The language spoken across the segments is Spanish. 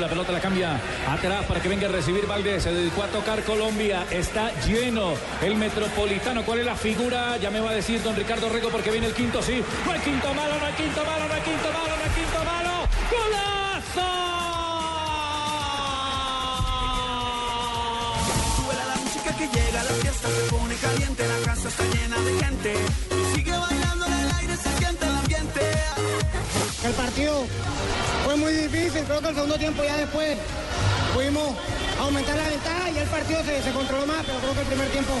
La pelota, la cambia atrás para que venga a recibir Valdés. Se dedicó a tocar Colombia. Está lleno el metropolitano. ¿Cuál es la figura? Ya me va a decir don Ricardo Rego porque viene el quinto, sí. No hay quinto malo, no hay quinto malo, no hay quinto malo, no hay quinto malo. ¡Golazo! Que llega, la fiesta se pone caliente, la casa está llena de gente. Y sigue bailando en el aire, se siente el ambiente. El partido fue muy difícil, creo que el segundo tiempo ya después pudimos aumentar la ventaja y el partido se, se controló más, pero creo que el primer tiempo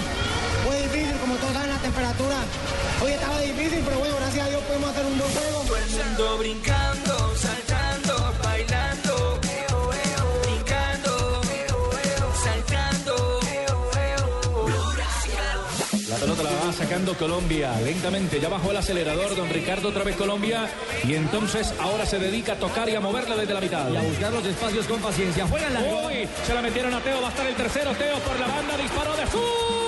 fue difícil, como todos saben la temperatura. Hoy estaba difícil, pero bueno, gracias a Dios pudimos hacer un buen juego. Todo el mundo brincando, saltando, Colombia. Lentamente, ya bajó el acelerador, don Ricardo otra vez Colombia. Y entonces ahora se dedica a tocar y a moverla desde la mitad. Y a buscar los espacios con paciencia. Juegan la. Uy, se la metieron a Teo, va a estar el tercero. Teo por la banda, disparó de ¡Fu!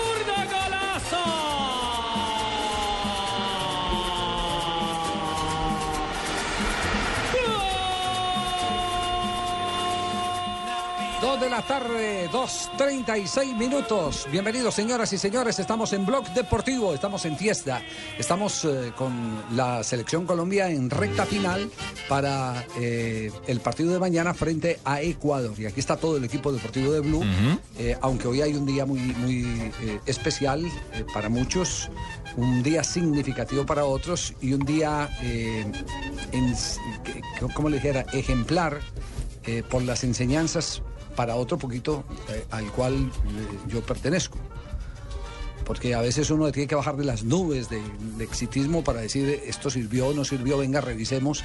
de la tarde, 2.36 minutos. Bienvenidos, señoras y señores. Estamos en Blog Deportivo, estamos en fiesta. Estamos eh, con la selección Colombia en recta final para eh, el partido de mañana frente a Ecuador. Y aquí está todo el equipo deportivo de Blue, eh, aunque hoy hay un día muy, muy especial para muchos, un día significativo para otros y un día, en, le dijera, ejemplar. por las enseñanzas para otro poquito eh, al cual eh, yo pertenezco. Porque a veces uno tiene que bajar de las nubes de, de exitismo para decir esto sirvió o no sirvió, venga, revisemos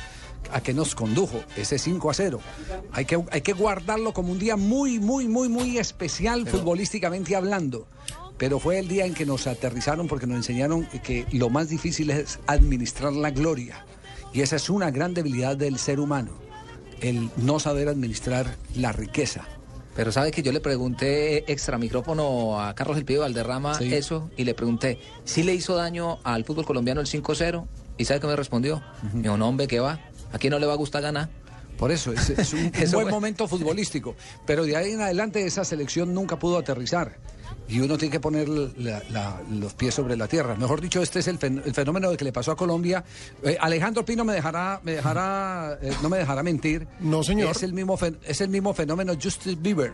a qué nos condujo ese 5 a 0. Hay que, hay que guardarlo como un día muy, muy, muy, muy especial futbolísticamente hablando. Pero fue el día en que nos aterrizaron porque nos enseñaron que lo más difícil es administrar la gloria. Y esa es una gran debilidad del ser humano, el no saber administrar la riqueza. Pero sabe que yo le pregunté extra micrófono a Carlos El Pío Valderrama Sí. eso y le pregunté, ¿sí le hizo daño al fútbol colombiano el 5-0? ¿Y sabe qué me respondió? Me dijo, no, hombre, ¿qué va? Aquí no le va a gustar ganar. Por eso, es, es un, buen momento futbolístico. Pero de ahí en adelante esa selección nunca pudo aterrizar. Y uno tiene que poner la- la- los pies sobre la tierra. Mejor dicho, este es el, fen- el fenómeno de que le pasó a Colombia. Eh, Alejandro Pino me dejará, me dejará, eh, no me dejará mentir. No, señor. Es el mismo, fen- es el mismo fenómeno Justin Bieber,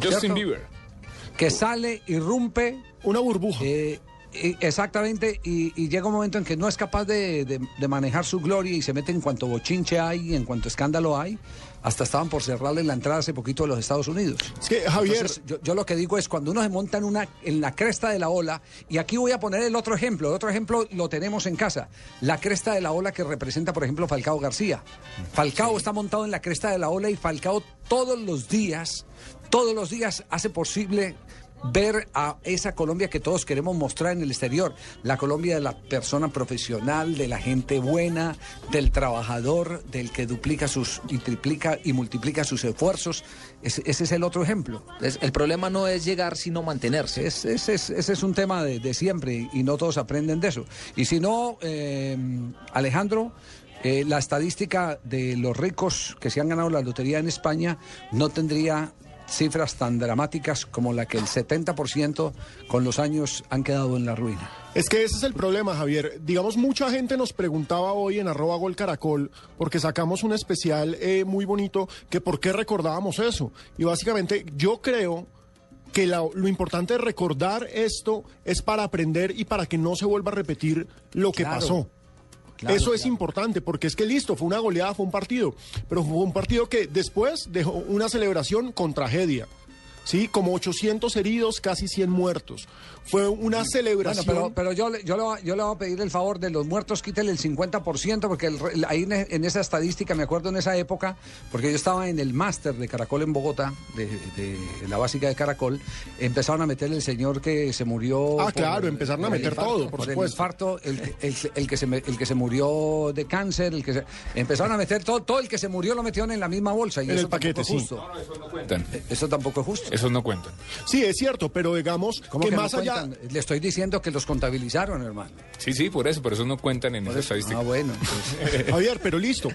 Justin ¿Cierto? Bieber. que sale, irrumpe, Una burbuja. eh, y- exactamente, y, y llega un momento en que no es capaz de, de- de manejar su gloria y se mete en cuanto bochinche hay, en cuanto escándalo hay. Hasta estaban por cerrarle la entrada hace poquito de los Estados Unidos. Es que, Javier, Entonces, yo, yo lo que digo es cuando uno se monta en, una, en la cresta de la ola, y aquí voy a poner el otro ejemplo, el otro ejemplo lo tenemos en casa, la cresta de la ola que representa, por ejemplo, Falcao García. Falcao está montado en la cresta de la ola y Falcao todos los días, todos los días hace posible ver a esa Colombia que todos queremos mostrar en el exterior, la Colombia de la persona profesional, de la gente buena, del trabajador, del que duplica sus y triplica y multiplica sus esfuerzos. Ese, ese es el otro ejemplo. El problema no es llegar, sino mantenerse. Es- ese, es, ese es un tema de, de siempre y no todos aprenden de eso. Y si no, eh, Alejandro, eh, la estadística de los ricos que se han ganado la lotería en España no tendría cifras tan dramáticas como la que el 70% con los años han quedado en la ruina. es que ese es el problema, Javier. Digamos, mucha gente nos preguntaba hoy en arroba gol caracol, porque sacamos un especial eh, muy bonito, que por qué recordábamos eso. Y básicamente yo creo que la- lo importante de recordar esto es para aprender y para que no se vuelva a repetir lo que Claro. pasó. Claro, Eso es claro. importante, porque es que listo, fue una goleada, fue un partido, pero fue un partido que después dejó una celebración con tragedia. ¿sí? Como 800 heridos, casi 100 muertos. Fue una Bueno, celebración. pero, pero yo, le- yo, le, voy a- yo le voy a pedir el favor de los muertos, quítele el 50%, porque el re- el- ahí en, en esa estadística, me acuerdo en esa época, porque yo estaba en el máster de Caracol en Bogotá, de, de la básica de Caracol, empezaron a meter el señor que se murió. Ah, claro, empezaron a el meter todo, por el supuesto. infarto, el, el- el que se, el que se murió de cáncer, el que se, empezaron a meter todo, todo el que se murió lo metieron en la misma bolsa. Y En eso el paquete, tampoco es sí. justo. Cuentan. Eso tampoco es justo. Esos no cuentan. Sí, es cierto, pero digamos ¿Cómo que, no más allá... cuentan? Le estoy diciendo que los contabilizaron, hermano. Sí, sí, por eso, por eso no cuentan en esa estadística. Ah, bueno. Javier, pero listo.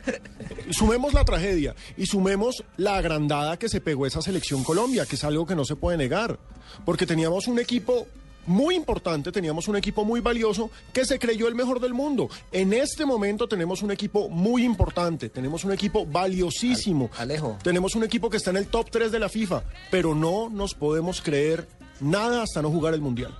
Sumemos la tragedia y sumemos la agrandada que se pegó esa selección Colombia, que es algo que no se puede negar. Porque teníamos un equipo muy importante, teníamos un equipo muy valioso que se creyó el mejor del mundo. En este momento tenemos un equipo muy importante, tenemos un equipo valiosísimo. Alejo. Tenemos un equipo que está en el top 3 de la FIFA, pero no nos podemos creer nada hasta no jugar el Mundial.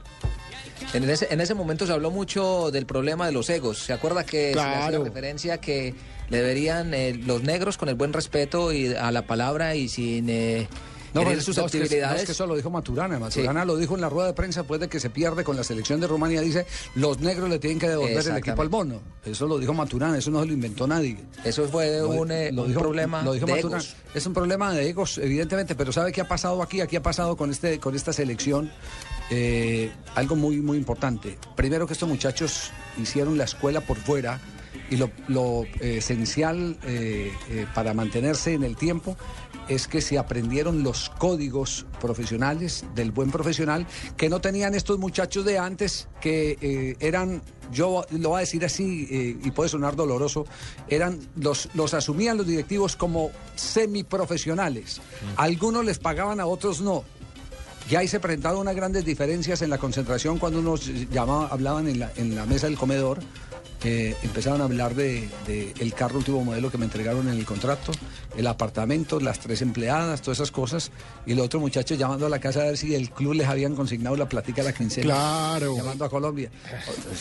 En ese, en ese momento se habló mucho del problema de los egos. ¿Se acuerda que se hacía Claro. referencia que le deberían eh, los negros con el buen respeto y a la palabra y sin eh, No, herir pues, sus no, es que- no, es que eso lo dijo Maturana. Maturana lo dijo en la rueda de prensa después de que se pierde con la selección de Rumania. Dice, los negros le tienen que devolver el equipo al bono. Eso lo dijo Maturana, eso no se lo inventó nadie. Eso fue Lo- un, eh, lo un dijo- problema lo dijo de Maturana. egos. Es un problema de egos, evidentemente, pero ¿sabe qué ha pasado aquí? Aquí ha pasado con, este, con esta selección eh, algo muy, muy importante. Primero que estos muchachos hicieron la escuela por fuera y lo, lo, eh, esencial eh, para mantenerse en el tiempo es que se aprendieron los códigos profesionales del buen profesional que no tenían estos muchachos de antes que eh, eran yo lo voy a decir así eh, y puede sonar doloroso, eran los, los asumían los directivos como semiprofesionales. Algunos les pagaban, a otros no. Ya ahí se presentaron unas grandes diferencias en la concentración cuando nos llamaba, hablaban en la, en la mesa del comedor. Eh, empezaron a hablar de, de el carro último modelo que me entregaron en el contrato, el apartamento, las tres empleadas, todas esas cosas. Y los otros muchachos llamando a la casa a ver si el club les habían consignado la platica a la quincena. Claro. Llamando a Colombia.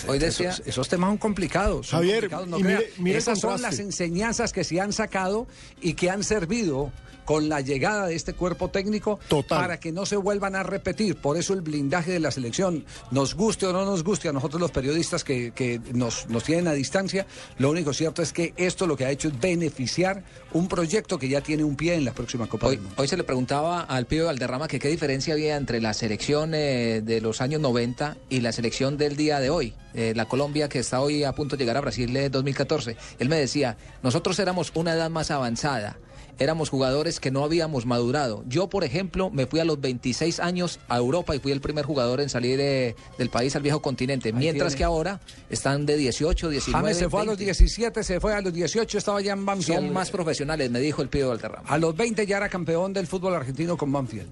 Hoy decía- Esos, esos temas son complicados. son Javier, complicados, no y crea. mire- mire el Esas son las enseñanzas que se han sacado y que han servido con la llegada de este cuerpo técnico Total. para que no se vuelvan a repetir. Por eso el blindaje de la selección, nos guste o no nos guste a nosotros los periodistas que, que nos, nos tienen a distancia, lo único cierto es que esto lo que ha hecho es beneficiar un proyecto que ya tiene un pie en la próxima Copa Hoy, del Mundo. hoy se le preguntaba al Pío Valderrama que qué diferencia había entre la selección eh, de los años 90 y la selección del día de hoy, eh, la Colombia que está hoy a punto de llegar a Brasil de 2014. Él me decía, nosotros éramos una edad más avanzada. Éramos jugadores que no habíamos madurado. Yo, por ejemplo, me fui a los 26 años a Europa y fui el primer jugador en salir eh, del país al viejo continente. mientras tiene. que ahora están de 18, 19, James se fue a los 20. 17, se fue a los 18, estaba ya en Banfield. Son más profesionales, me dijo el Pío Valderrama. A los 20 ya era campeón del fútbol argentino con Banfield.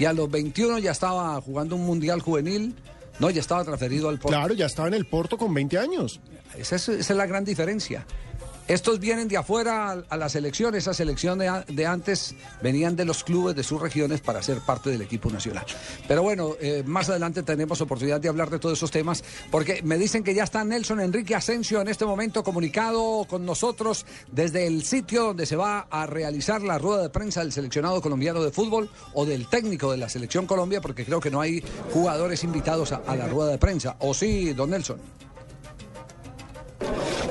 Y a los 21 ya estaba jugando un mundial juvenil. No, ya estaba transferido al Porto. Claro, ya estaba en el Porto con 20 años. Esa es, esa es la gran diferencia. Estos vienen de afuera a, la selección, esa selección de, antes venían de los clubes de sus regiones para ser parte del equipo nacional. Pero bueno, eh, más adelante tenemos oportunidad de hablar de todos esos temas, porque me dicen que ya está Nelson Enrique Asensio en este momento comunicado con nosotros desde el sitio donde se va a realizar la rueda de prensa del seleccionado colombiano de fútbol o del técnico de la selección Colombia, porque creo que no hay jugadores invitados a la rueda de prensa. ¿O sí, don Nelson?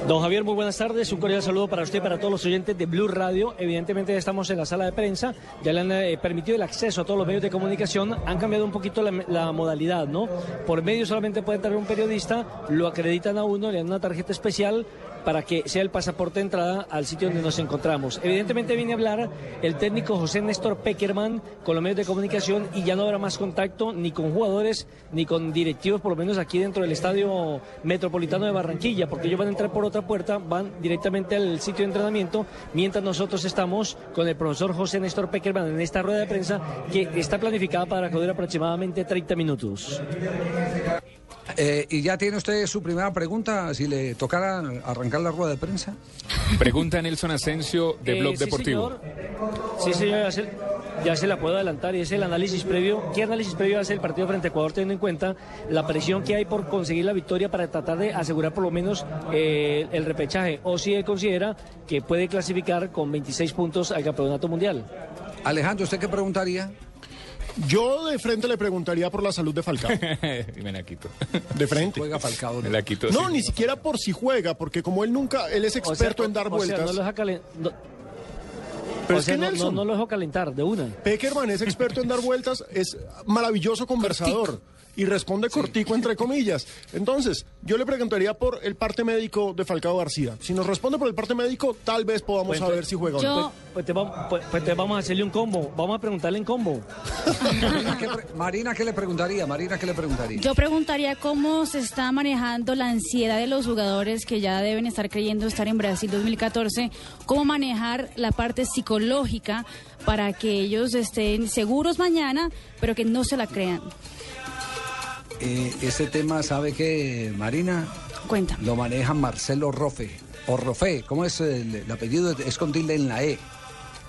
Don Javier, muy buenas tardes. Un cordial saludo para usted y para todos los oyentes de Blue Radio. Evidentemente estamos en la sala de prensa, ya le han eh, permitido el acceso a todos los medios de comunicación. Han cambiado un poquito la, la modalidad, ¿no? Por medio solamente puede entrar un periodista, lo acreditan a uno, le dan una tarjeta especial para que sea el pasaporte de entrada al sitio donde nos encontramos. Evidentemente viene a hablar el técnico José Néstor Peckerman con los medios de comunicación y ya no habrá más contacto ni con jugadores ni con directivos, por lo menos aquí dentro del estadio metropolitano de Barranquilla, porque ellos van a entrar por otra puerta, van directamente al sitio de entrenamiento, mientras nosotros estamos con el profesor José Néstor Peckerman en esta rueda de prensa que está planificada para dure aproximadamente 30 minutos. Eh, ¿Y ya tiene usted su primera pregunta? Si le tocara arrancar la rueda de prensa. Pregunta Nelson Asensio de Eh, Blog sí, Deportivo. señor. Sí, señor, ya se, ya se la puedo adelantar y es el análisis previo. ¿Qué análisis previo hace el partido frente a Ecuador teniendo en cuenta la presión que hay por conseguir la victoria para tratar de asegurar por lo menos eh, el repechaje? O si él considera que puede clasificar con 26 puntos al campeonato mundial. Alejandro, ¿usted qué preguntaría? Yo de frente le preguntaría por la salud de Falcao. y me la quito. De frente. Juega Falcao. Me la quito. No, sí. ni siquiera por si juega, porque como él nunca, él es O sea, experto en dar o sea, vueltas. no lo deja calen- no- Pero o es sea, que no- Nelson, no, no lo dejo calentar de una. Peckerman es experto en dar vueltas, es maravilloso conversador y responde cortico entre comillas. Entonces, yo le preguntaría por el parte médico de Falcao García. Si nos responde por el parte médico, tal vez podamos Pues, saber si juega o yo- no. Pues te, va- pues- pues te vamos a hacerle un combo. Vamos a preguntarle en combo. Marina, ¿qué, pre- Marina, ¿qué le preguntaría? Marina, ¿qué le preguntaría? Yo preguntaría cómo se está manejando la ansiedad de los jugadores que ya deben estar creyendo estar en Brasil 2014, cómo manejar la parte psicológica para que ellos estén seguros mañana, pero que no se la crean. Eh, ese tema, ¿sabe qué, Marina? Cuenta. Lo maneja Marcelo Rofe. O Rofe, ¿cómo es el, el apellido? Es con tilde en la E.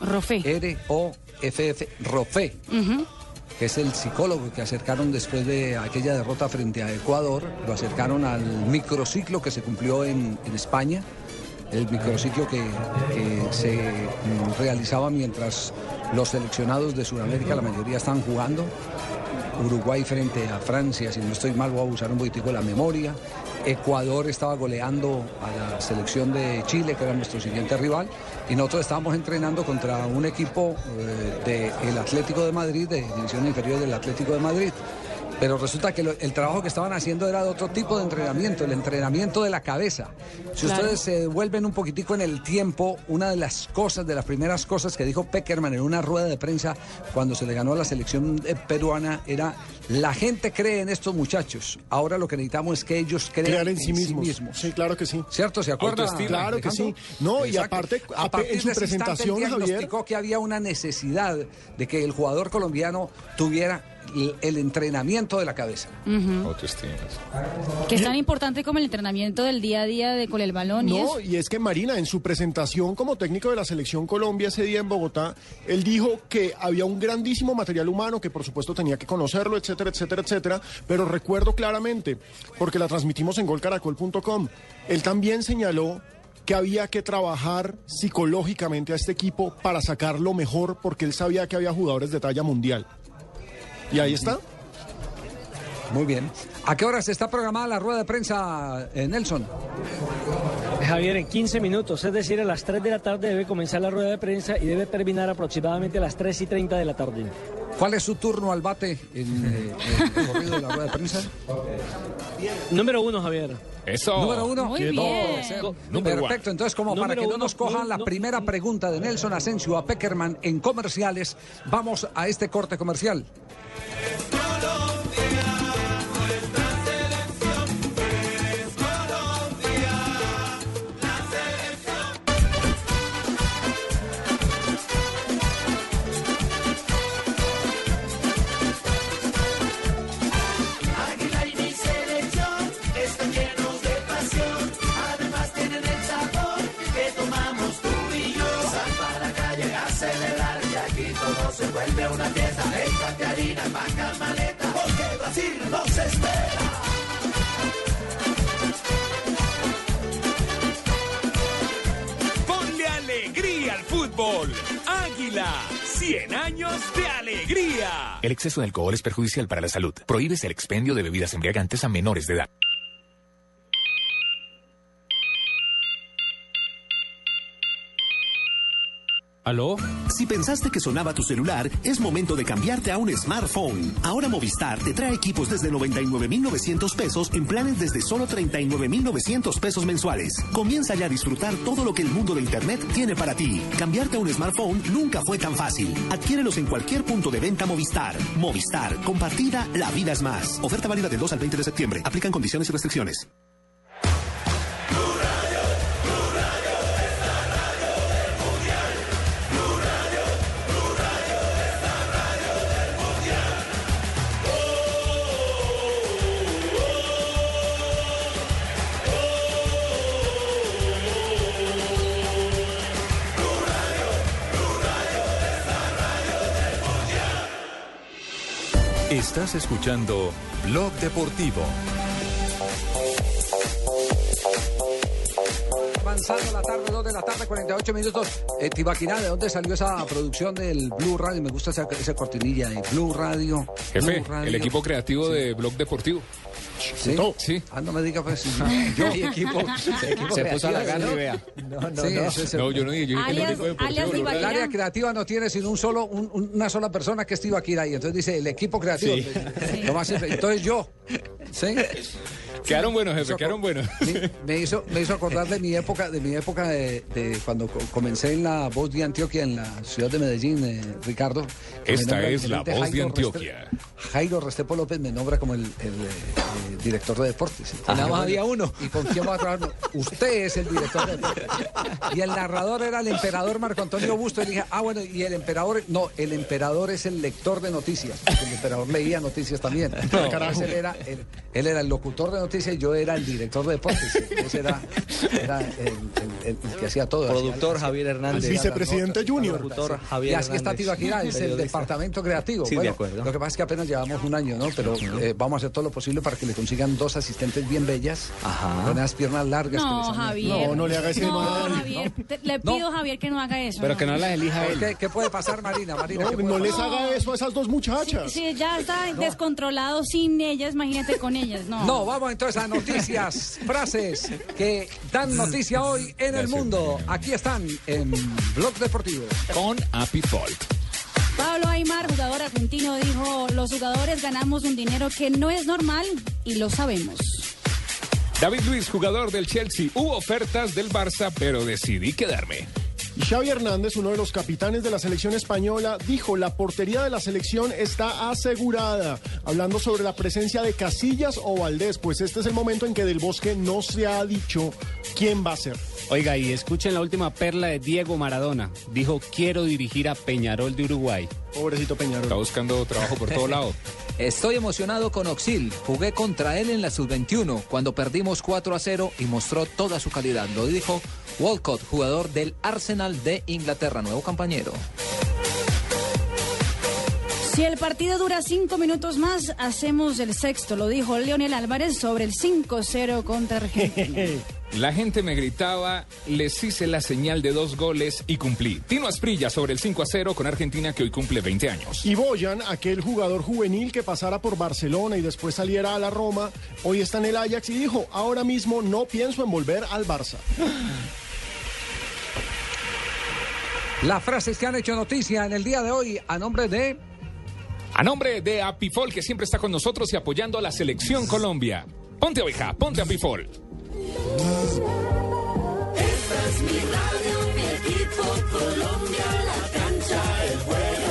Rofe. R-O-F-F, Rofe. Que es el psicólogo que acercaron después de aquella derrota frente a Ecuador, lo acercaron al microciclo que se cumplió en, en España, el microciclo que, que se mm, realizaba mientras los seleccionados de Sudamérica, la mayoría estaban jugando, Uruguay frente a Francia, si no estoy mal voy a usar un poquitico de la memoria, Ecuador estaba goleando a la selección de Chile, que era nuestro siguiente rival, y nosotros estábamos entrenando contra un equipo eh, del Atlético de Madrid, de división inferior del Atlético de Madrid. Pero resulta que lo- el trabajo que estaban haciendo era de otro tipo de entrenamiento, el entrenamiento de la cabeza. Si Claro. ustedes se vuelven un poquitico en el tiempo, una de las cosas, de las primeras cosas que dijo Peckerman en una rueda de prensa cuando se le ganó a la selección eh, peruana era, la gente cree en estos muchachos, ahora lo que necesitamos es que ellos crean Crear en sí mismos. Sí, claro que sí. ¿Cierto? ¿Se acuerda? Autoestima. Claro que sí. No, y aparte, a partir en su de presentación, él Javier- diagnosticó que había una necesidad de que el jugador colombiano tuviera el, entrenamiento de la cabeza. Autoestima. Que es tan importante como el entrenamiento del día a día de con el balón y eso. No, y es que Marina, en su presentación como técnico de la selección Colombia ese día en Bogotá, él dijo que había un grandísimo material humano, que por supuesto tenía que conocerlo, etcétera, etcétera, etcétera. Pero recuerdo claramente, porque la transmitimos en golcaracol.com, él también señaló que había que trabajar psicológicamente a este equipo para sacar lo mejor, porque él sabía que había jugadores de talla mundial. Y ahí está. Muy bien. ¿A qué horas está programada la rueda de prensa, eh, Nelson? Javier, en 15 minutos, es decir, a las 3 de la tarde debe comenzar la rueda de prensa y debe terminar aproximadamente a las 3 y 30 de la tarde. ¿Cuál es su turno al bate en eh, el recorrido de la rueda de prensa? Número uno, Javier. Eso. Número uno. Muy bien. Perfecto, entonces como para que no nos cojan no, la no. primera pregunta de Nelson Asensio a Peckerman en comerciales, vamos a este corte comercial. Águila vuelve una fiesta. Échate harina, vaca, maleta, porque Brasil nos espera. Ponle alegría al fútbol. Águila, 100 años de alegría. El exceso de alcohol es perjudicial para la salud. Prohíbes el expendio de bebidas embriagantes a menores de edad. ¿Aló? Si pensaste que sonaba tu celular, es momento de cambiarte a un smartphone. Ahora Movistar te trae equipos desde 99,900 pesos en planes desde solo 39,900 pesos mensuales. Comienza ya a disfrutar todo lo que el mundo de Internet tiene para ti. Cambiarte a un smartphone nunca fue tan fácil. Adquiérelos en cualquier punto de venta Movistar. Movistar, compartida, la vida es más. Oferta válida del 2 al 20 de septiembre. Aplican condiciones y restricciones. Estás escuchando Blog Deportivo. avanzando la tarde, 2 de la tarde, 48 minutos. Eh, Tibaquirá, ¿de dónde salió esa producción del Blue Radio? Me gusta esa, esa cortinilla de Blue Radio. Jefe, Blue Radio. el equipo creativo de Blog Deportivo. ¿Sí? Sí. Ah, no me diga pues. Yo. Hay equipo- equipo Se puso a la gana y vea. No, no, no. No, yo no dije, yo dije que el El área creativa no tiene sino un solo, un- un- una sola persona que es Tibaquirá. Y entonces dice el equipo creativo. Sí. Lo más simple. Entonces yo. ¿Sí? Quedaron buenos, jefe, quedaron buenos. Me, me hizo, me hizo acordar de mi época, de mi época de, de cuando co- comencé en la voz de Antioquia, en la ciudad de Medellín, eh, Ricardo. Esta el es la voz de Antioquia. Restre- Jairo Restrepo López me nombra como el, el, eh, eh, director de deportes. Ah, nada más había uno. ¿Y con quién va a trabajar? No, Usted es el director de deportes. Y el narrador era el emperador Marco Antonio Busto. Y dije, ah, bueno, y el emperador, no, el emperador es el lector de noticias. porque El emperador leía noticias también. Entonces, carajo. él, era el, él era el locutor de noticias y yo era el director de deportes. Entonces era, era el, el- el- el que hacía todo. Productor Hacía- Javier Hernández. las Vicepresidente Junior. Sí. Javier Y así está. Tibaquirá, es el departamento creativo. Sí, de acuerdo. Lo que pasa es que apenas llevamos un año, ¿no? Pero eh, vamos a hacer todo lo posible para que le consigan dos asistentes bien bellas, con unas piernas largas. que No, les han- Javier. No, no le haga ese No, mal. Javier. te- le pido a Javier que no haga eso. Pero que no las elija él. ¿Qué, qué puede pasar, Marina? Marina No, ¿qué puede no les haga eso a esas dos muchachas. Si ya está descontrolado sin ellas, imagínate con ellas. No. No, vamos entonces a noticias, frases que dan noticia hoy en el mundo. Aquí están en Blog Deportivo. Con Happy Fault. Pablo Aymar, jugador argentino, dijo, los jugadores ganamos un dinero que no es normal y lo sabemos. David Luis, jugador del Chelsea. Hubo ofertas del Barça, pero decidí quedarme. Y Xavi Hernández, uno de los capitanes de la selección española, dijo la portería de la selección está asegurada, hablando sobre la presencia de Casillas o Valdés, pues este es el momento en que del Bosque no se ha dicho quién va a ser. Oiga, y escuchen la última perla de Diego Maradona. Dijo, quiero dirigir a Peñarol de Uruguay. Pobrecito Peñarol. Está buscando trabajo por todo lado. Estoy emocionado con Oxil. Jugué contra él en la sub-21 cuando perdimos 4 a 0 y mostró toda su calidad. Lo dijo Walcott, jugador del Arsenal de Inglaterra, nuevo compañero. Si el partido dura cinco minutos más, hacemos el sexto, lo dijo Leonel Álvarez sobre el 5-0 contra Argentina. La gente me gritaba, les hice la señal de dos goles y cumplí. Tino Asprilla sobre el 5 a 0 con Argentina que hoy cumple 20 años. Y Boyan, aquel jugador juvenil que pasara por Barcelona y después saliera a la Roma, hoy está en el Ajax y dijo, ahora mismo no pienso en volver al Barça. Las frases que han hecho noticia en el día de hoy a nombre de... A nombre de Apifol, que siempre está con nosotros y apoyando a la selección Colombia. Ponte oveja, ponte Apifol. Esta es mi radio, mi equipo Colombia, la cancha, el juego,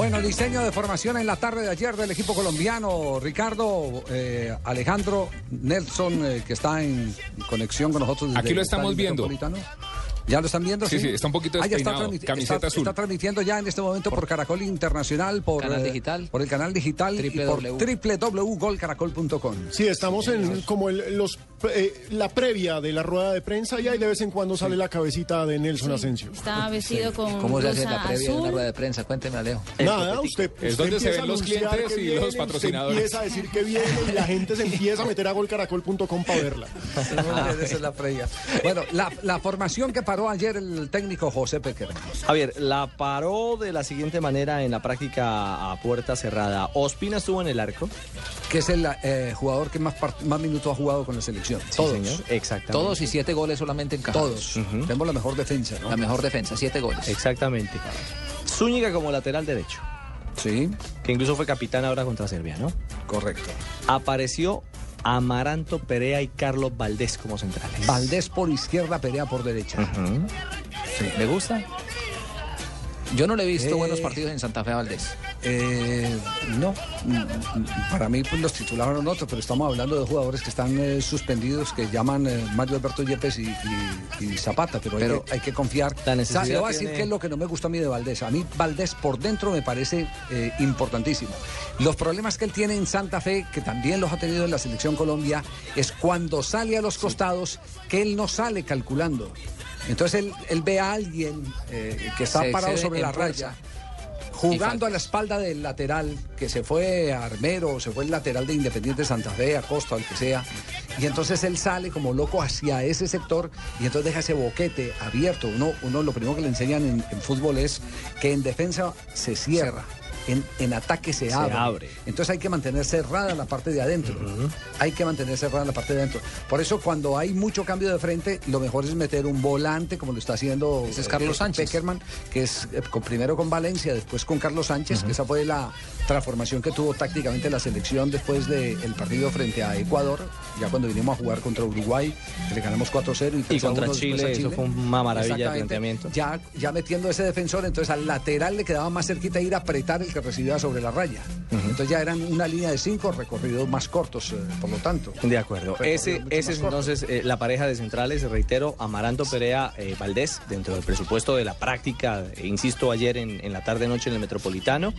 Bueno, diseño de formación en la tarde de ayer del equipo colombiano. Ricardo, eh, Alejandro, Nelson, eh, que está en conexión con nosotros. desde Aquí lo estamos viendo. ¿Ya lo están viendo? Sí, sí, está un poquito Ah, ya está, despeinado, camiseta está- azul. está transmitiendo ya en este momento por, Caracol Internacional, por, Canal eh, digital. por el canal digital y por www.golcaracol.com. Sí, estamos en como el- los eh, la previa de la rueda de prensa y ahí de vez en cuando sale la cabecita de Nelson Asensio. Está vestido con ¿Cómo se hace la previa de una rueda de prensa? Cuénteme, Alejo. Nada, usted, Es usted donde se ven los clientes y viene, los patrocinadores. empieza a decir que viene y la gente se empieza a meter a golcaracol.com para verla. Esa es la previa. Bueno, la, la formación que paró ayer el técnico José Pequer. Javier, la paró de la siguiente manera en la práctica a puerta cerrada. Ospina estuvo en el arco. Que es el eh, jugador que más, minutos ha jugado con la selección. Sí, Todos. señor, exactamente. Todos y siete goles solamente encajados. Todos. Tenemos la mejor defensa, ¿no? La mejor defensa, siete goles. Exactamente. Zúñiga como lateral derecho. Sí. Que incluso fue capitán ahora contra Serbia, ¿no? Correcto. Apareció Amaranto Perea y Carlos Valdés como centrales. Valdés por izquierda, Perea por derecha. Sí, ¿Le gusta? Yo no le he visto Eh, buenos partidos en Santa Fe a Valdés. Eh, no, para mí pues, los titularon otros, pero estamos hablando de jugadores que están eh, suspendidos, que llaman eh, Mario Alberto Yepes y, y- y Zapata, pero, hay que- hay, que confiar. O sea, le voy a decir tiene- qué es lo que no me gustó a mí de Valdés. A mí Valdés por dentro me parece importantísimo. Los problemas que él tiene en Santa Fe, que también los ha tenido en la selección Colombia, es cuando sale a los costados, que él no sale calculando. Entonces él, él ve a alguien que está Se parado sobre la fuerza. raya, jugando a la espalda del lateral, que se fue a Armero, se fue el lateral de Independiente Santa Fe, a Costa, al que sea. Y entonces él sale como loco hacia ese sector y entonces deja ese boquete abierto. Uno, uno lo primero que le enseñan en, en fútbol es que en defensa se cierra. En, en ataque se, Se abre. abre. Entonces hay que mantener cerrada la parte de adentro. Hay que mantener cerrada la parte de adentro. Por eso cuando hay mucho cambio de frente, lo mejor es meter un volante, como lo está haciendo Ese es Carlos eh, Sánchez. Peckerman, que es eh, con- primero con Valencia, después con Carlos Sánchez, que esa fue la transformación que tuvo tácticamente la selección después del partido frente a Ecuador, ya cuando vinimos a jugar contra Uruguay, que le ganamos 4-0 y, 3 Y contra 1 después Chile, a eso fue una maravilla de planteamiento. Ya, ya metiendo ese defensor, entonces al lateral le quedaba más cerquita ir a apretar el que recibía sobre la raya. Entonces ya eran una línea de cinco recorridos más cortos, eh, por lo tanto. De acuerdo. Ese, ese es entonces eh, la pareja de centrales, reitero, Amaranto Perea eh, Valdés, dentro del presupuesto de la práctica, insisto, ayer en, en la tarde-noche en el Metropolitano,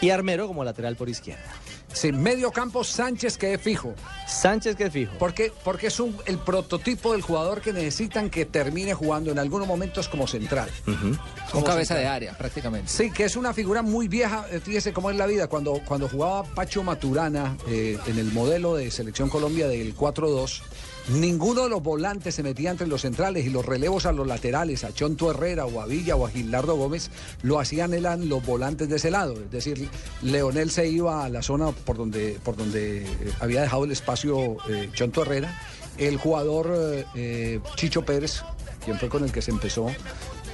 y Armero como lateral por izquierda. Sí, medio campo Sánchez que es fijo. Sánchez que es fijo. Porque, porque es un- el prototipo del jugador que necesitan que termine jugando en algunos momentos como central. Con Como cabeza central. de área, prácticamente. Sí, que es una figura muy vieja. eh, Fíjese cómo es la vida. Cuando, cuando jugaba Pacho Maturana eh, en el modelo de Selección Colombia del 4-2, ninguno de los volantes se metía entre los centrales y los relevos a los laterales, a Chonto Herrera o a Villa o a Gilardo Gómez, lo hacían eran los volantes de ese lado. Es decir, Leonel se iba a la zona por donde, por donde eh, había dejado el espacio eh, Chonto Herrera. El jugador eh, eh, Chicho Pérez, quien fue con el que se empezó,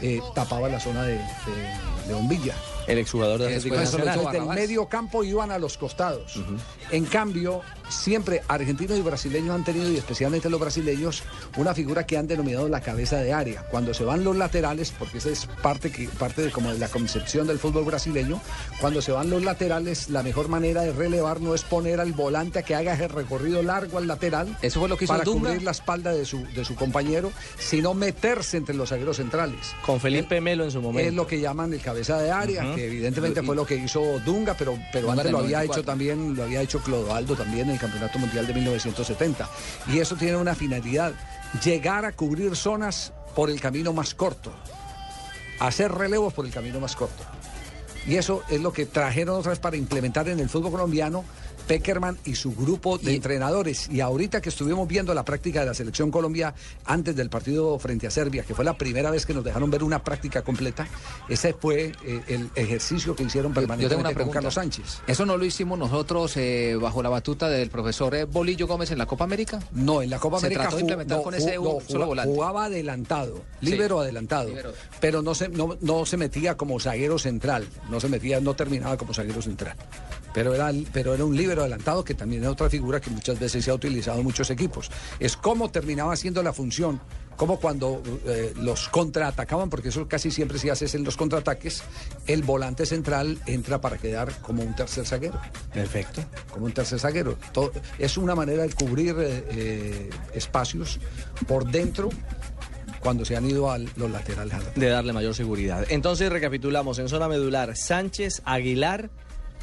eh, tapaba la zona de, de León Villa. El exjugador de Atlético Nacional. del medio campo iban a los costados. En cambio, siempre argentinos y brasileños han tenido, y especialmente los brasileños, una figura que han denominado la cabeza de área. Cuando se van los laterales, porque esa es parte, que, parte de, como de la concepción del fútbol brasileño, cuando se van los laterales, la mejor manera de relevar no es poner al volante a que haga ese recorrido largo al lateral. Eso fue lo que hizo Para Dunga. cubrir la espalda de su, de su compañero, sino meterse entre los zagueros centrales. Con Felipe Melo en su momento. Es lo que llaman el cabeza de área, que evidentemente Y- fue lo que hizo Dunga, pero, pero Dunga antes lo había 94. hecho también, lo había hecho Clodoaldo también en el Campeonato Mundial de 1970. Y eso tiene una finalidad, llegar a cubrir zonas por el camino más corto, hacer relevos por el camino más corto. Y eso es lo que trajeron otra vez para implementar en el fútbol colombiano Peckerman y su grupo de entrenadores. Y ahorita que estuvimos viendo la práctica de la selección Colombia antes del partido frente a Serbia, que fue la primera vez que nos dejaron ver una práctica completa, ese fue eh, el ejercicio que hicieron Yo tengo permanentemente una con. Carlos Sánchez. ¿Eso no lo hicimos nosotros eh, bajo la batuta del profesor eh, Bolillo Gómez en la Copa América? No, en la Copa Se América trató de no, con ese no, solo jugaba- volante. jugaba adelantado, Sí. líbero adelantado, pero no se, no, no se metía como zaguero central, no se metía, no terminaba como zaguero central. Pero era, pero era un líbero adelantado que también es otra figura que muchas veces se ha utilizado en muchos equipos. Es cómo terminaba haciendo la función, como cuando eh, los contraatacaban, porque eso casi siempre se hace en los contraataques, el volante central entra para quedar como un tercer zaguero. Perfecto. Como un tercer zaguero. Todo- es una manera de cubrir eh, eh, espacios por dentro cuando se han ido a los laterales. de darle mayor seguridad. Entonces recapitulamos en zona medular Sánchez, Aguilar,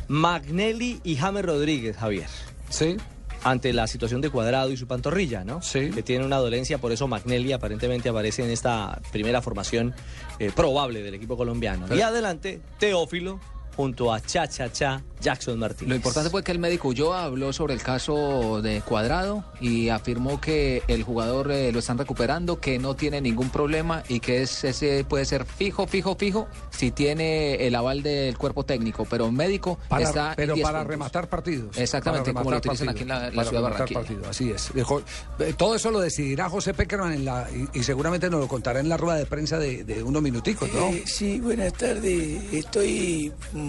Magnelli y James Rodríguez, Javier. Sí. Ante la situación de Cuadrado y su pantorrilla, ¿no? Sí. Que tiene una dolencia, por eso Magnelli aparentemente aparece en esta primera formación eh, probable del equipo colombiano. Y adelante, Teófilo junto a Cha Cha Cha Jackson Martínez. Lo importante fue que el médico Ulloa habló sobre el caso de Cuadrado y afirmó que el jugador eh, lo están recuperando, que no tiene ningún problema y que es, ese puede ser fijo, fijo, fijo si tiene el aval del cuerpo técnico, pero médico Para- está pero 10 para puntos. rematar partidos. Exactamente, como lo utilizan aquí en la, la ciudad de rematar Barranquilla. partidos, así es. Dejó- eh, todo eso lo decidirá José Peckerman en la, y, y seguramente nos lo contará en la rueda de prensa de, de unos minuticos, ¿no? Eh, sí, buenas tardes. Estoy mm,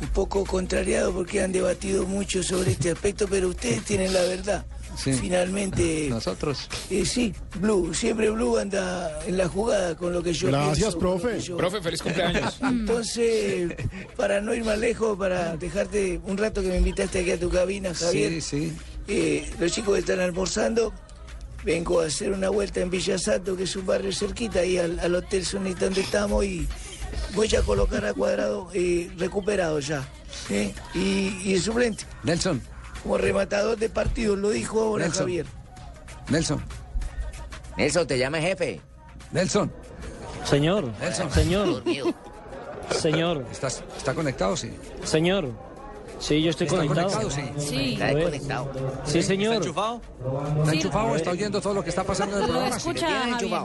un poco contrariado porque han debatido mucho sobre este aspecto, pero ustedes tienen la verdad. Sí. Finalmente. Nosotros. Eh, sí, Blue. Siempre Blue anda en la jugada con lo que yo Gracias, pienso, profe. yo- Profe, feliz cumpleaños. Entonces, para no ir más lejos, para dejarte un rato que me invitaste aquí a tu cabina, Javier. Sí, sí. Eh, los chicos están almorzando. Vengo a hacer una vuelta en Villa Santo, que es un barrio cerquita, ahí al, al Hotel Sonita donde estamos, y voy a colocar a cuadrado eh, recuperado ya. ¿eh? Y, y el suplente, Nelson, como rematador de partidos, lo dijo ahora Nelson. Javier. Nelson. Nelson, te llama jefe. Nelson. Señor. Nelson. Señor. Señor. ¿Estás, ¿Está conectado? Sí. Señor. Sí, yo estoy ¿Está conectado. conectado? Sí. Sí. A ver. Sí, señor. ¿Está enchufado? ¿Está enchufado? ¿Está oyendo todo lo que está pasando en el programa? Sí. escucha, Javier.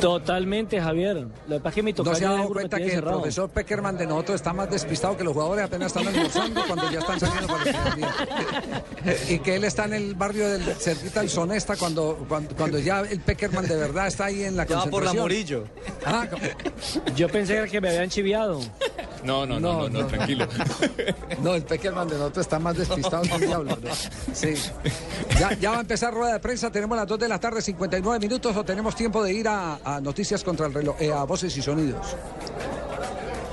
Totalmente, Javier. Lo que pasa es que mi ¿No se ha dado cuenta que el profesor Peckerman de nosotros está más despistado que los jugadores apenas están almorzando cuando ya están saliendo para el? Y que él está en el barrio del cerquita del Sonesta cuando, cuando, cuando ya el Peckerman de verdad está ahí en la Ya va por la concentración. Morillo. Ah, Yo pensé que me habían chiviado. No, no, no, no, no, tranquilo. No, el Peckerman de nosotros está más despistado que el diablo. ¿no? Sí. Ya, ya va a empezar rueda de prensa. Tenemos las 2 de la tarde, 59 minutos, o tenemos tiempo de ir a, a noticias contra el reloj, eh, a voces y sonidos.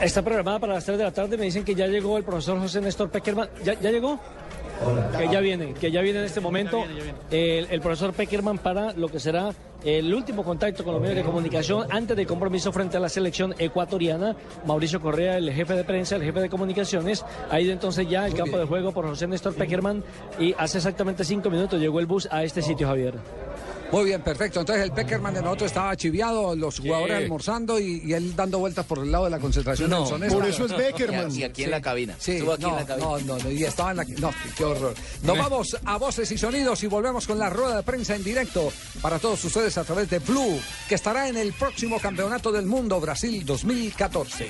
Está programada para las 3 de la tarde. Me dicen que ya llegó el profesor José Néstor Peckerman. ¿Ya, ya llegó? Que ya viene, que ya viene en este momento El, el profesor Peckerman para lo que será el último contacto con los medios de comunicación antes del compromiso frente a la selección ecuatoriana. Mauricio Correa, el jefe de prensa, el jefe de comunicaciones, ha ido entonces ya al campo de juego por José Néstor Peckerman y hace exactamente cinco minutos llegó el bus a este sitio, Javier. Muy bien, perfecto. Entonces el Peckerman de nosotros estaba chiviado, los jugadores almorzando y, y él dando vueltas por el lado de la concentración. No, del por eso es Beckerman. Y aquí en la cabina. Sí, Estuvo aquí no, en la cabina. no, no, no, y estaba en la... No, qué horror. Nos vamos a Voces y Sonidos y volvemos con la rueda de prensa en directo para todos ustedes a través de Blue, que estará en el próximo Campeonato del Mundo Brasil 2014.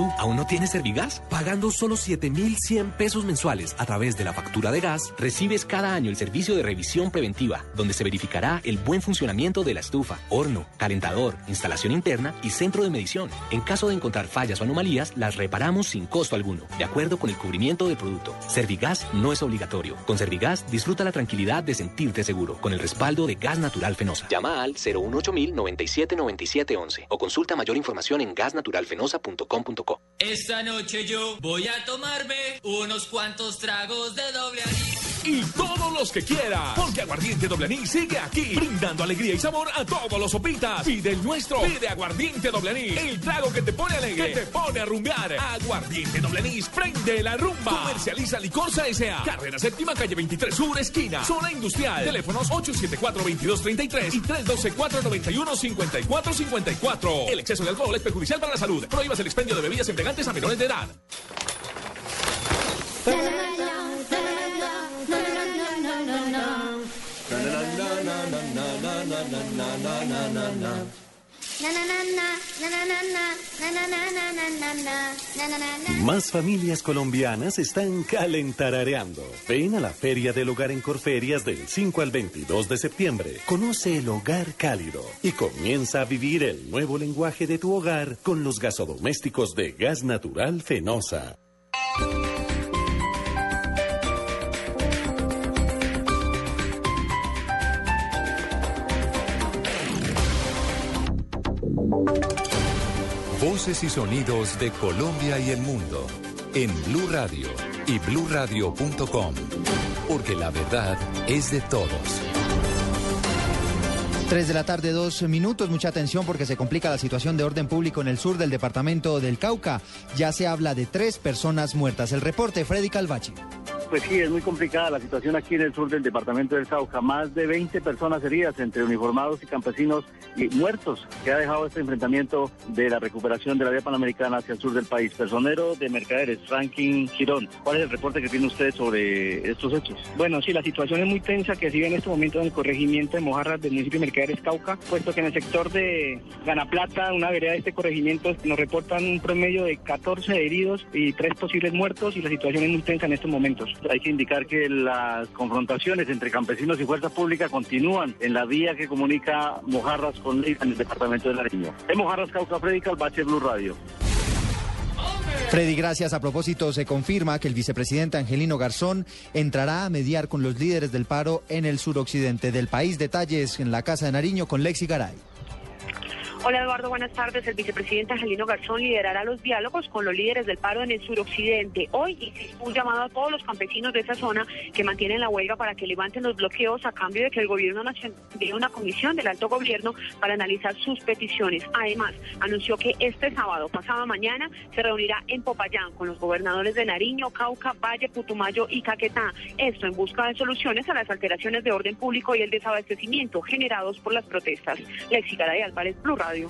do aún no tienes Servigas? Pagando solo 7,100 pesos mensuales a través de la factura de gas, recibes cada año el servicio de revisión preventiva, donde se verificará el buen funcionamiento de la estufa, horno, calentador, instalación interna y centro de medición. En caso de encontrar fallas o anomalías, las reparamos sin costo alguno, de acuerdo con el cubrimiento del producto. Servigas no es obligatorio. Con Servigas disfruta la tranquilidad de sentirte seguro, con el respaldo de Gas Natural Fenosa. Llama al 018 97 97 11 o consulta mayor información en gasnaturalfenosa.com.co. Esta noche yo voy a tomarme unos cuantos tragos de doble anís. Y todos los que quiera, porque Aguardiente Doble Anís sigue aquí, brindando alegría y sabor a todos los sopitas. Pide el nuestro, pide Aguardiente Doble Anís, el trago que te pone alegre, que te pone a rumbear. Aguardiente Doble Anís, prende la rumba. Comercializa Licorsa S.A. Carrera Séptima, calle 23 Sur, esquina, zona industrial. Teléfonos 874-2233 y 312-491-5454. El exceso de alcohol es perjudicial para la salud. Prohíbas el expendio de bebidas embriagantes a menores de edad. Más familias colombianas están calentarareando. Ven a la Feria del Hogar en Corferias del 5 al 22 de septiembre. Conoce el hogar cálido y comienza a vivir el nuevo lenguaje de tu hogar con los gasodomésticos de gas natural Fenosa. Y sonidos de Colombia y el mundo en Blue Radio y bluradio.com, porque la verdad es de todos. 3 de la tarde, dos minutos. Mucha atención porque se complica la situación de orden público en el sur del departamento del Cauca. Ya se habla de tres personas muertas. El reporte, Freddy Calvachi. Pues sí, es muy complicada la situación aquí en el sur del departamento del Cauca. Más de 20 personas heridas entre uniformados y campesinos y muertos que ha dejado este enfrentamiento de la recuperación de la vía panamericana hacia el sur del país. Personero de Mercaderes, Franklin Girón. ¿Cuál es el reporte que tiene usted sobre estos hechos? Bueno, sí, la situación es muy tensa que sigue en este momento en el corregimiento de Mojarras del municipio de Mercaderes Cauca, puesto que en el sector de Ganaplata, una vereda de este corregimiento, nos reportan un promedio de 14 heridos y tres posibles muertos y la situación es muy tensa en estos momentos. Hay que indicar que las confrontaciones entre campesinos y fuerzas públicas continúan en la vía que comunica Mojarras con Leyva en el departamento de Nariño. En Mojarras, Cauca, Freddy Calvache, Blue Radio. Freddy, gracias. A propósito, se confirma que el vicepresidente Angelino Garzón entrará a mediar con los líderes del paro en el suroccidente del país. Detalles en la Casa de Nariño con Lexi Garay. Hola Eduardo, buenas tardes. El vicepresidente Angelino Garzón liderará los diálogos con los líderes del paro en el suroccidente. Hoy un llamado a todos los campesinos de esa zona que mantienen la huelga para que levanten los bloqueos a cambio de que el gobierno nacional dé una comisión del alto gobierno para analizar sus peticiones. Además, anunció que este sábado, pasado mañana, se reunirá en Popayán con los gobernadores de Nariño, Cauca, Valle, Putumayo y Caquetá. Esto en busca de soluciones a las alteraciones de orden público y el desabastecimiento generados por las protestas. Lexi Garay Álvarez, Blue Radio.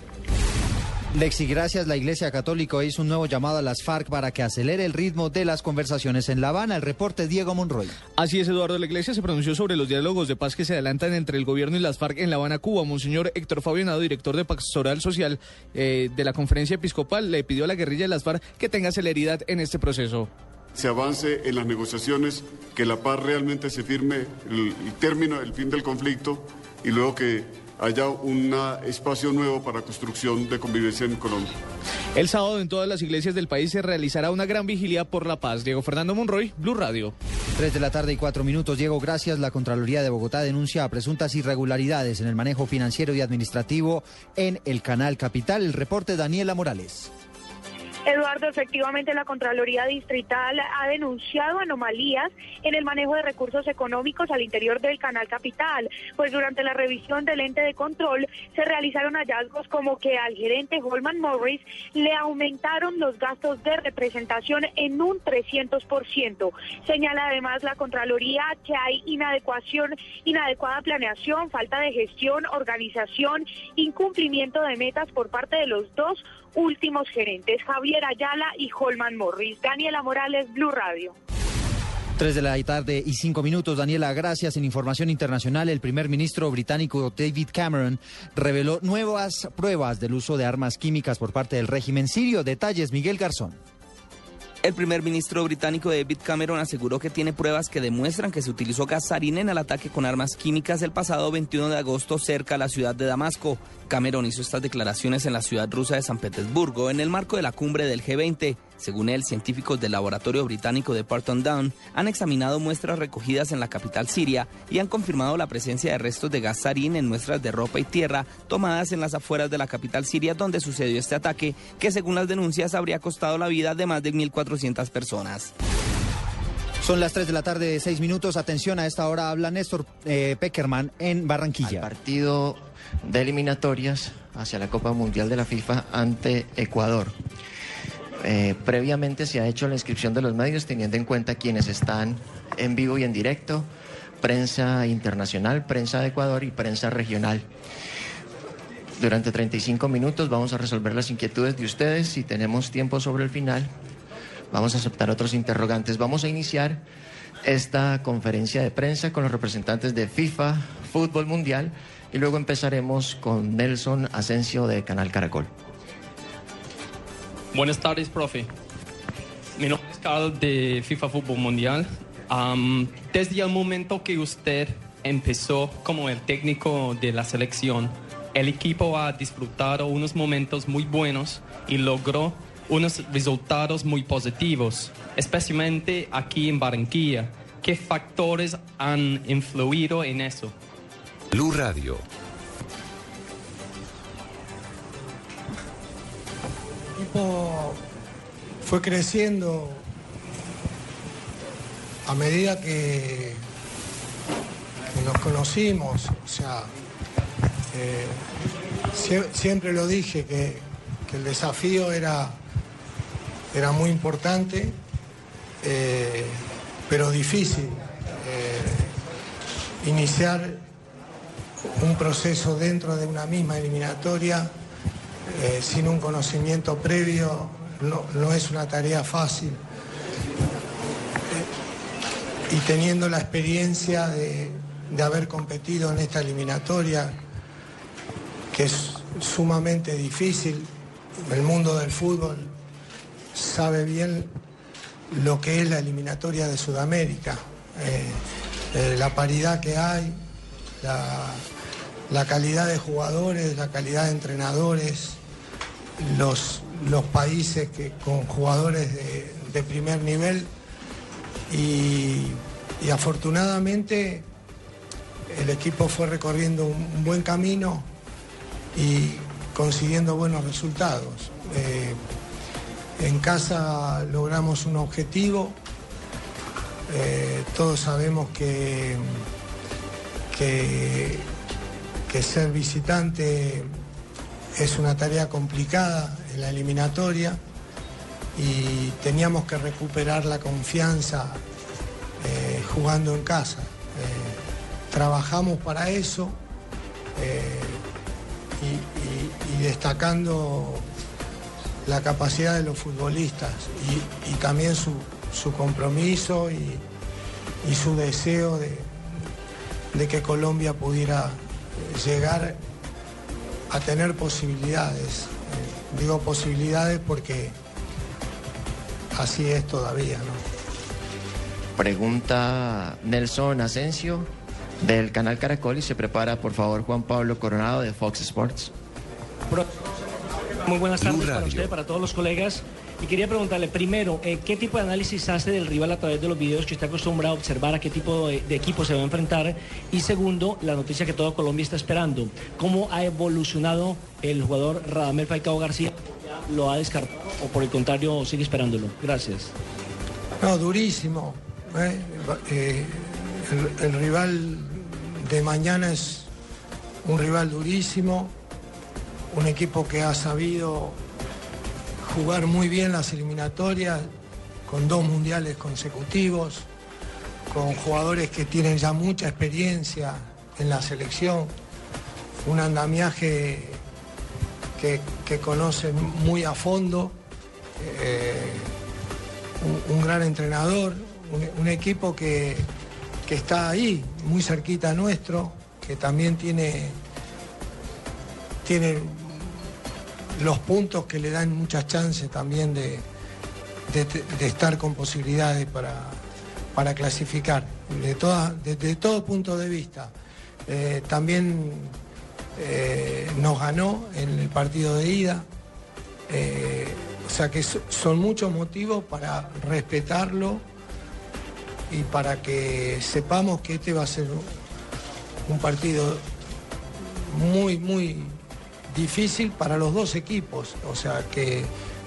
Lexi, gracias. La Iglesia Católica hizo un nuevo llamado a las FARC para que acelere el ritmo de las conversaciones en La Habana. El reporte Diego Monroy. Así es, Eduardo. La Iglesia se pronunció sobre los diálogos de paz que se adelantan entre el gobierno y las FARC en La Habana, Cuba. Monseñor Héctor Fabionado, director de Pastoral Social eh, de la Conferencia Episcopal, le pidió a la guerrilla de las FARC que tenga celeridad en este proceso se avance en las negociaciones, que la paz realmente se firme el, el término, el fin del conflicto y luego que haya un espacio nuevo para construcción de convivencia en Colombia. El sábado en todas las iglesias del país se realizará una gran vigilia por la paz. Diego Fernando Monroy, Blue Radio. Tres de la tarde y cuatro minutos. Diego, gracias. La Contraloría de Bogotá denuncia presuntas irregularidades en el manejo financiero y administrativo en el Canal Capital. El reporte Daniela Morales. Eduardo, efectivamente la Contraloría Distrital ha denunciado anomalías en el manejo de recursos económicos al interior del Canal Capital, pues durante la revisión del ente de control se realizaron hallazgos como que al gerente Holman Morris le aumentaron los gastos de representación en un 300%. Señala además la Contraloría que hay inadecuación, inadecuada planeación, falta de gestión, organización, incumplimiento de metas por parte de los dos últimos gerentes, Javier Ayala y Holman Morris. Daniela Morales, Blue Radio. Tres de la tarde y cinco minutos. Daniela, gracias. En información internacional, el primer ministro británico David Cameron reveló nuevas pruebas del uso de armas químicas por parte del régimen sirio. Detalles, Miguel Garzón. El primer ministro británico David Cameron aseguró que tiene pruebas que demuestran que se utilizó gas sarín en el ataque con armas químicas el pasado 21 de agosto cerca a la ciudad de Damasco. Cameron hizo estas declaraciones en la ciudad rusa de San Petersburgo en el marco de la cumbre del G20. Según él, científicos del laboratorio británico de Parton Down han examinado muestras recogidas en la capital siria y han confirmado la presencia de restos de gas sarín en muestras de ropa y tierra tomadas en las afueras de la capital siria donde sucedió este ataque, que según las denuncias habría costado la vida de más de 1.400 personas. Son las 3 de la tarde, 6 minutos. Atención, a esta hora habla Néstor eh, Peckerman en Barranquilla. partido de eliminatorias hacia la Copa Mundial de la FIFA ante Ecuador. Eh, previamente se ha hecho la inscripción de los medios teniendo en cuenta quienes están en vivo y en directo, prensa internacional, prensa de Ecuador y prensa regional. Durante 35 minutos vamos a resolver las inquietudes de ustedes. Si tenemos tiempo sobre el final, vamos a aceptar otros interrogantes. Vamos a iniciar esta conferencia de prensa con los representantes de FIFA, Fútbol Mundial, y luego empezaremos con Nelson Asensio de Canal Caracol. Buenas tardes, profe. Mi nombre es Carl de FIFA Fútbol Mundial. desde el momento que usted empezó como el técnico de la selección, el equipo ha disfrutado unos momentos muy buenos y logró unos resultados muy positivos, especialmente aquí en Barranquilla. ¿Qué factores han influido en eso? Blue Radio, equipo fue creciendo a medida que, nos conocimos. O sea, eh, siempre lo dije que, el desafío era, era muy importante, eh, pero difícil. Eh, iniciar un proceso dentro de una misma eliminatoria eh, sin un conocimiento previo no, es una tarea fácil. Eh, y teniendo la experiencia de, haber competido en esta eliminatoria, que es sumamente difícil, el mundo del fútbol sabe bien lo que es la eliminatoria de Sudamérica, eh, la paridad que hay, la calidad de jugadores, la calidad de entrenadores, los, los países que, con jugadores de, primer nivel y, afortunadamente el equipo fue recorriendo un, buen camino y, consiguiendo buenos resultados. Eh, en casa logramos un objetivo, eh, todos sabemos que, que, que ser visitante es una tarea complicada en la eliminatoria y teníamos que recuperar la confianza eh, jugando en casa. Eh, trabajamos para eso eh, y, destacando la capacidad de los futbolistas y, también su, compromiso y, su deseo de, de que Colombia pudiera llegar a tener posibilidades. Digo posibilidades porque así es todavía, ¿no? Pregunta Nelson Asensio del canal Caracol y se prepara por favor Juan Pablo Coronado de Fox Sports. Muy buenas tardes para usted, para todos los colegas. Y quería preguntarle, primero, eh, ¿qué tipo de análisis hace del rival a través de los videos que está acostumbrado a observar, a qué tipo de, equipo se va a enfrentar? Y segundo, la noticia que todo Colombia está esperando. ¿Cómo ha evolucionado el jugador Radamel Falcao García? ¿Lo ha descartado o por el contrario sigue esperándolo? Gracias. No, durísimo. ¿eh? Eh, el rival de mañana es un rival durísimo, un equipo que ha sabido jugar muy bien las eliminatorias, con dos mundiales consecutivos, con jugadores que tienen ya mucha experiencia en la selección, un andamiaje que, que conocen muy a fondo. eh, un, gran entrenador, un, un equipo que, que está ahí, muy cerquita nuestro, que también tiene, tiene los puntos que le dan muchas chances también de, de- estar con posibilidades para, para clasificar, de toda- desde todo punto de vista. Eh, también eh, nos ganó en el partido de ida. Eh, o sea que so- son muchos motivos para respetarlo y para que sepamos que este va a ser un partido muy, muy difícil para los dos equipos. O sea que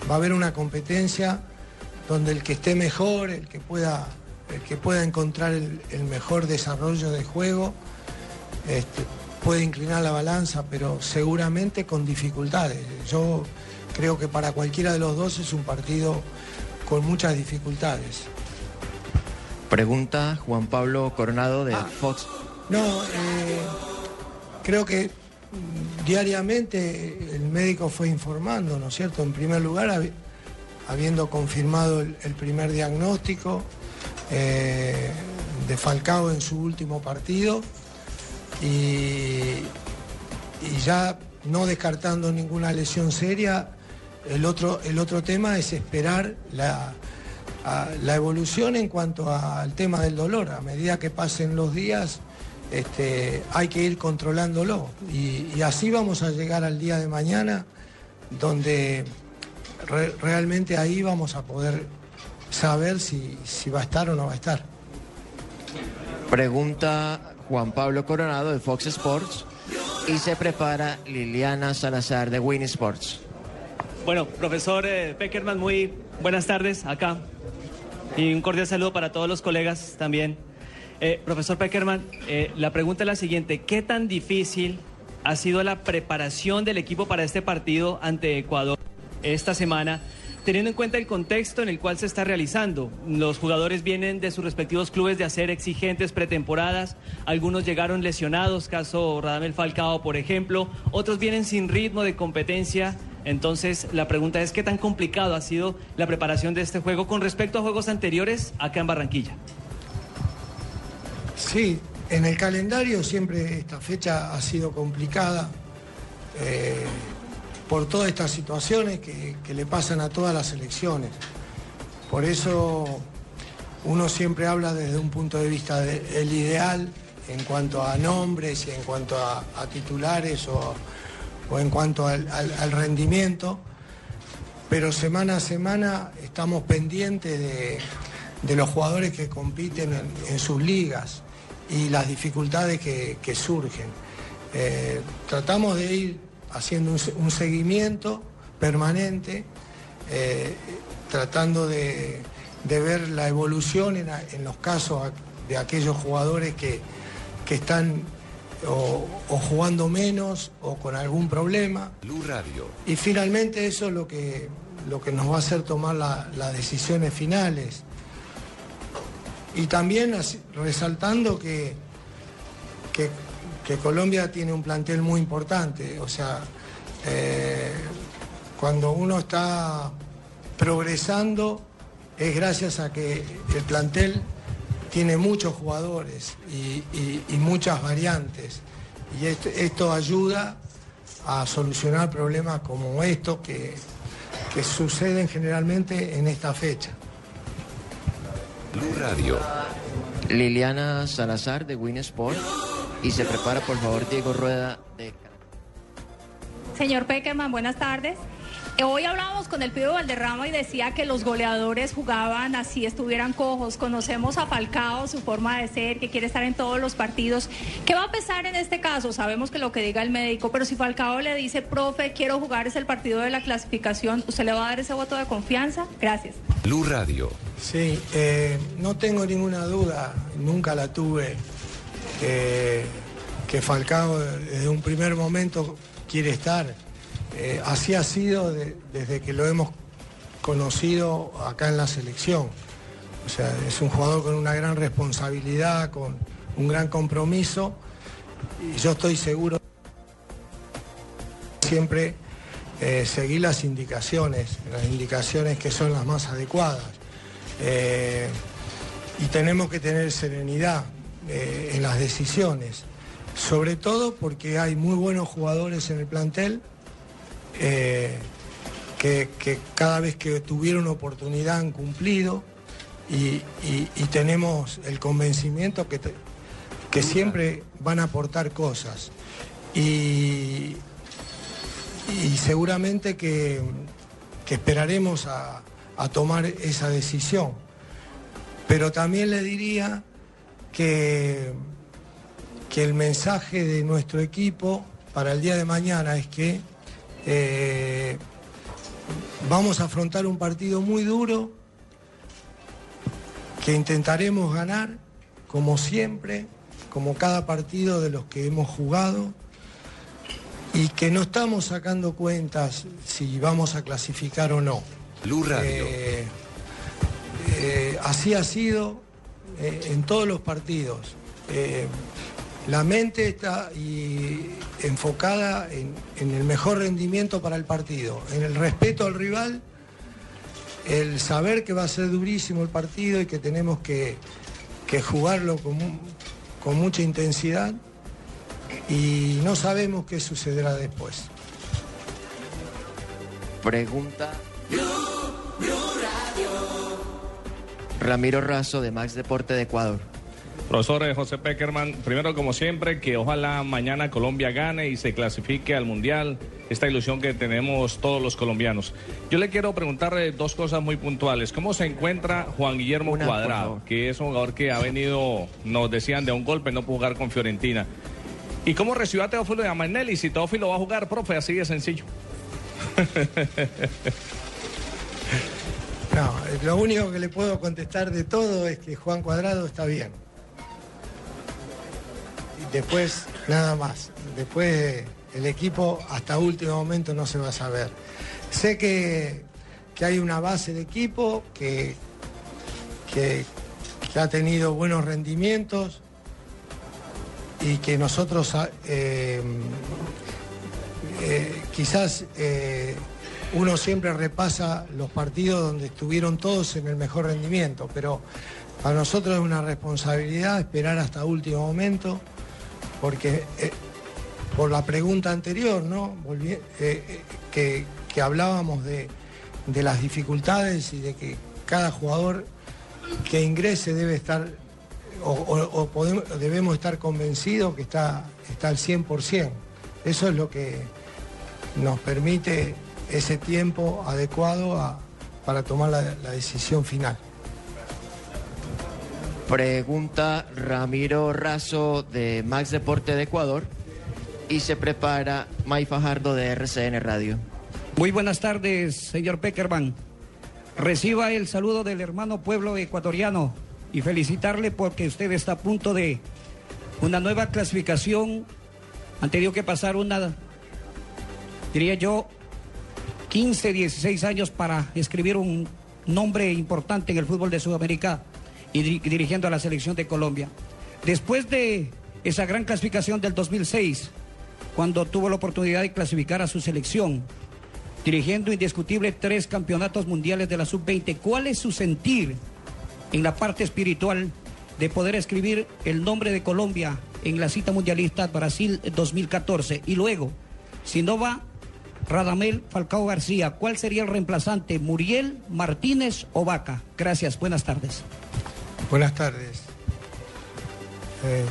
va a haber una competencia donde el que esté mejor, el que pueda, el que pueda encontrar el, el mejor desarrollo de juego, este, puede inclinar la balanza, pero seguramente con dificultades. Yo creo que para cualquiera de los dos es un partido con muchas dificultades. Pregunta Juan Pablo Coronado de Fox. No, eh, creo que diariamente el médico fue informando, ¿no es cierto? En primer lugar, habi- habiendo confirmado el, primer diagnóstico eh, de Falcao en su último partido y, ya no descartando ninguna lesión seria, el otro, el otro tema es esperar la, la evolución en cuanto a- al tema del dolor. A medida que pasen los días, este, hay que ir controlándolo. Y, y así vamos a llegar al día de mañana, donde re- realmente ahí vamos a poder saber si, si va a estar o no va a estar. Pregunta Juan Pablo Coronado de Fox Sports y se prepara Liliana Salazar de Win Sports. Bueno, profesor eh, Peckerman, muy buenas tardes acá. Y un cordial saludo para todos los colegas también. Eh, profesor Peckerman, eh, la pregunta es la siguiente. ¿Qué tan difícil ha sido la preparación del equipo para este partido ante Ecuador esta semana? Teniendo en cuenta el contexto en el cual se está realizando, los jugadores vienen de sus respectivos clubes de hacer exigentes pretemporadas, algunos llegaron lesionados, caso Radamel Falcao, por ejemplo, otros vienen sin ritmo de competencia. Entonces, la pregunta es: ¿qué tan complicado ha sido la preparación de este juego con respecto a juegos anteriores acá en Barranquilla? Sí, en el calendario siempre esta fecha ha sido complicada eh, por todas estas situaciones que, le pasan a todas las elecciones. Por eso uno siempre habla desde un punto de vista del ideal en cuanto a nombres y en cuanto a, titulares o, o en cuanto al- rendimiento pero semana a semana estamos pendientes de, de los jugadores que compiten en, en sus ligas y las dificultades que, que surgen. Eh, tratamos de ir haciendo un, se- un seguimiento permanente, eh, tratando de, de ver la evolución en, los casos de aquellos jugadores que, que están o, o jugando menos o con algún problema. Radio. Y finalmente eso es lo que, lo que nos va a hacer tomar la- las decisiones finales. Y también resaltando que, que, Colombia tiene un plantel muy importante. O sea, eh, cuando uno está progresando es gracias a que el plantel tiene muchos jugadores y muchas variantes. Y esto, esto ayuda a solucionar problemas como estos que, que suceden generalmente en esta fecha. Blue Radio. Liliana Salazar de Win Sport. Y se prepara, por favor, Diego Rueda de Señor Peckerman, buenas tardes. Eh, Hoy hablábamos con el Pío Valderrama y decía que los goleadores jugaban así estuvieran cojos. Conocemos a Falcao, su forma de ser, que quiere estar en todos los partidos. ¿Qué va a pesar en este caso? Sabemos que lo que diga el médico, pero si Falcao le dice, profe, quiero jugar, es el partido de la clasificación, ¿usted le va a dar ese voto de confianza? Gracias. Blue Radio. Sí, eh, no tengo ninguna duda, nunca la tuve, que, que Falcao desde un primer momento quiere estar. Eh, así ha sido de- desde que lo hemos conocido acá en la selección. O sea, es un jugador con una gran responsabilidad, con un gran compromiso y yo estoy seguro siempre eh, seguir las indicaciones, las indicaciones que son las más adecuadas. Eh, y tenemos que tener serenidad en las decisiones, sobre todo porque hay muy buenos jugadores en el plantel eh, que, que cada vez que tuvieron oportunidad han cumplido y, y- y tenemos el convencimiento que, te- que siempre van a aportar cosas. Y, y seguramente que, que esperaremos a, a tomar esa decisión. Pero también le diría que, que el mensaje de nuestro equipo para el día de mañana es que eh, vamos a afrontar un partido muy duro, que intentaremos ganar, como siempre, como cada partido de los que hemos jugado, y que no estamos sacando cuentas si vamos a clasificar o no. Radio. Eh, eh, así ha sido eh, en todos los partidos. La mente está enfocada en, el mejor rendimiento para el partido, en el respeto al rival, el saber que va a ser durísimo el partido y que tenemos que, jugarlo con, mu- con mucha intensidad y no sabemos qué sucederá después. Pregunta Ramiro Razo de Max Deporte de Ecuador. Profesor eh, José Peckerman, primero como siempre, que ojalá mañana Colombia gane y se clasifique al Mundial, esta ilusión que tenemos todos los colombianos. Yo le quiero preguntar eh, dos cosas muy puntuales. ¿Cómo se encuentra Juan Guillermo Una, Cuadrado, que es un jugador que ha venido, nos decían, de un golpe, no pudo jugar con Fiorentina? ¿Y cómo recibió a Teófilo de Amanelli? Si Teófilo va a jugar, profe, así de sencillo. No, lo único que le puedo contestar de todo es que Juan Cuadrado está bien. Después, nada más. Después el equipo hasta último momento no se va a saber. Sé que, que hay una base de equipo que, que, que ha tenido buenos rendimientos y que nosotros ah, eh, eh, quizás eh, uno siempre repasa los partidos donde estuvieron todos en el mejor rendimiento, pero para nosotros es una responsabilidad esperar hasta último momento, porque eh, por la pregunta anterior, ¿no? Eh, eh, que, hablábamos de, las dificultades y de que cada jugador que ingrese debe estar, o, debemos estar convencidos que está, está al 100%. Eso es lo que nos permite ese tiempo adecuado para tomar la decisión final. Pregunta Ramiro Razo de Max Deporte de Ecuador. y se prepara May Fajardo de RCN Radio. Muy buenas tardes, señor Peckerman. Reciba el saludo del hermano pueblo ecuatoriano y felicitarle porque usted está a punto de una nueva clasificación. Han tenido que pasar una, diría yo, 15, 16 años para escribir un nombre importante en el fútbol de Sudamérica y diri- dirigiendo a la selección de Colombia. Después de esa gran clasificación del 2006, cuando tuvo la oportunidad de clasificar a su selección, dirigiendo indiscutible tres campeonatos mundiales de la sub-20, ¿cuál es su sentir en la parte espiritual de poder escribir el nombre de Colombia en la cita mundialista Brasil 2014? Y luego, si no va Radamel Falcao García, ¿cuál sería el reemplazante? ¿Muriel, Martínez o? Gracias, buenas tardes. Buenas tardes. Eh,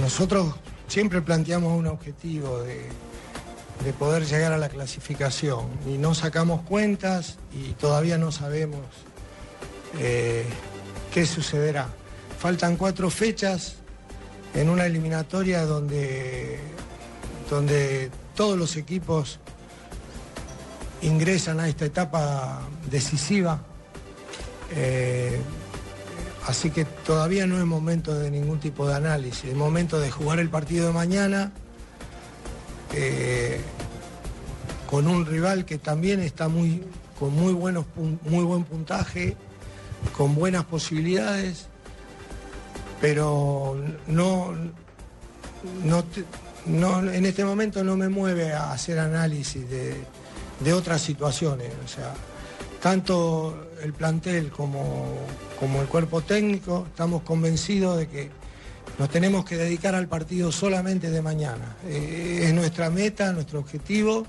nosotros siempre planteamos un objetivo de, de poder llegar a la clasificación y no sacamos cuentas y todavía no sabemos eh, qué sucederá. Faltan cuatro fechas en una eliminatoria donde, donde todos los equipos ingresan a esta etapa decisiva. Eh, así que todavía no es momento de ningún tipo de análisis, es momento de jugar el partido de mañana eh, con un rival que también está muy, con muy, buenos, muy buen puntaje, con buenas posibilidades, pero no, no, no- en este momento no me mueve a hacer análisis de, de otras situaciones. O sea, tanto el plantel como, como el cuerpo técnico estamos convencidos de que nos tenemos que dedicar al partido solamente de mañana. Eh, es nuestra meta, nuestro objetivo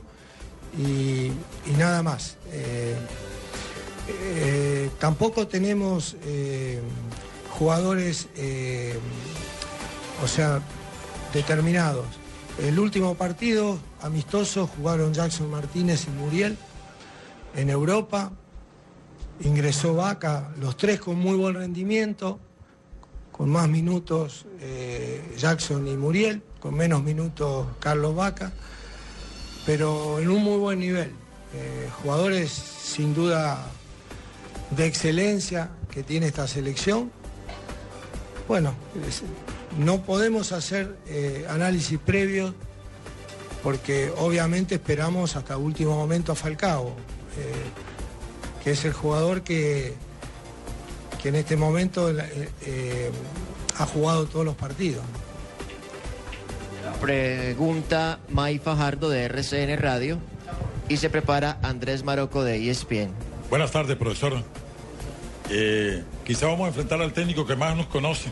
y, nada más. Eh, eh, tampoco tenemos jugadores, o sea, determinados. El último partido amistoso jugaron Jackson Martínez y Muriel en Europa. Ingresó Vaca, los tres con muy buen rendimiento, con más minutos eh, Jackson y Muriel, con menos minutos Carlos Vaca, pero en un muy buen nivel. Eh, jugadores sin duda de excelencia que tiene esta selección. Bueno, no podemos hacer eh, análisis previos porque obviamente esperamos hasta último momento a Falcao, que es el jugador que, que en este momento eh, eh, ha jugado todos los partidos. Pregunta May Fajardo de RCN Radio y se prepara Andrés Maroco de ESPN. Buenas tardes, profesor. Eh, quizá vamos a enfrentar al técnico que más nos conoce,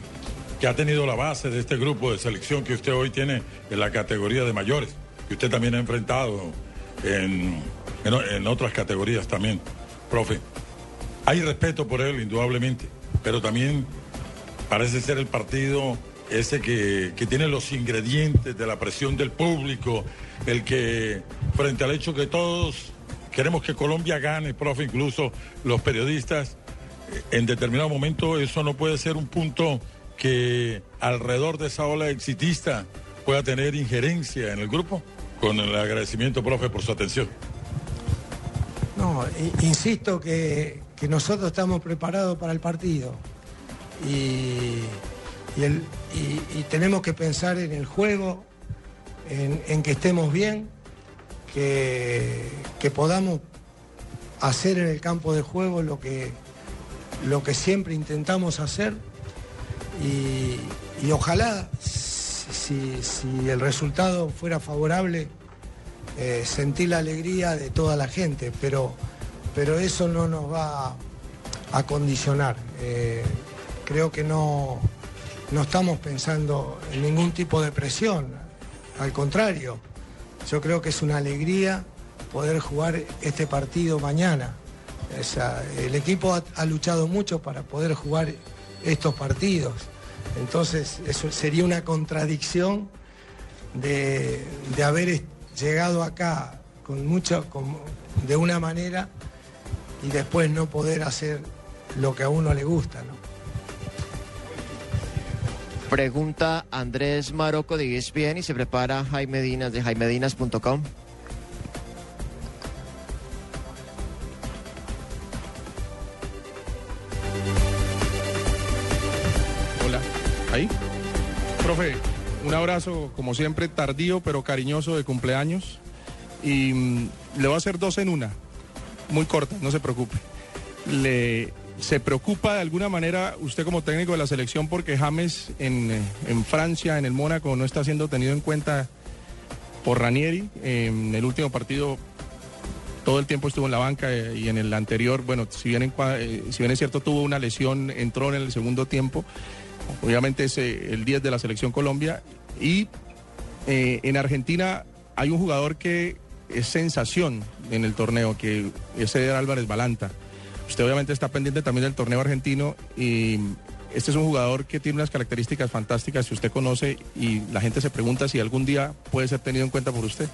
que ha tenido la base de este grupo de selección que usted hoy tiene en la categoría de mayores, que usted también ha enfrentado en, en otras categorías también. Profe, hay respeto por él, indudablemente, pero también parece ser el partido ese que, que tiene los ingredientes de la presión del público, el que frente al hecho que todos queremos que Colombia gane, profe, incluso los periodistas, en determinado momento eso no puede ser un punto que alrededor de esa ola exitista pueda tener injerencia en el grupo. Con el agradecimiento, profe, por su atención. No, insisto que, nosotros estamos preparados para el partido. Y, tenemos que pensar en el juego, en, que estemos bien, que, podamos hacer en el campo de juego lo que, lo que siempre intentamos hacer. Y, ojalá si el resultado fuera favorable eh, sentir la alegría de toda la gente, pero, pero eso no nos va a condicionar. Eh, creo que no, no estamos pensando en ningún tipo de presión, al contrario, yo creo que es una alegría poder jugar este partido mañana. El equipo ha, ha luchado mucho para poder jugar estos partidos. Entonces, eso sería una contradicción de, de haber llegado acá con mucho, con- de una manera y después no poder hacer lo que a uno le gusta. ¿no? Pregunta Andrés Maroco de ESPN y se prepara Jaime Dinas de jaimedinas.com. Hola, ahí. Profe, un abrazo, como siempre, tardío pero cariñoso de cumpleaños. Y mm, le voy a hacer dos en una, muy corta, no se preocupe. Le, ¿Se preocupa de alguna manera usted como técnico de la selección porque James en, eh, en Francia, en el Mónaco, no está siendo tenido en cuenta por Ranieri? En el último partido todo el tiempo estuvo en la banca eh, y en el anterior, bueno, eh, si bien es cierto tuvo una lesión, entró en el segundo tiempo, obviamente es eh, el 10 de la selección Colombia y eh, en Argentina hay un jugador que es sensación en el torneo, que es Eder Álvarez Balanta. Usted obviamente está pendiente también del torneo argentino y este es un jugador que tiene unas características fantásticas que usted conoce y la gente se pregunta si algún día puede ser tenido en cuenta por usted.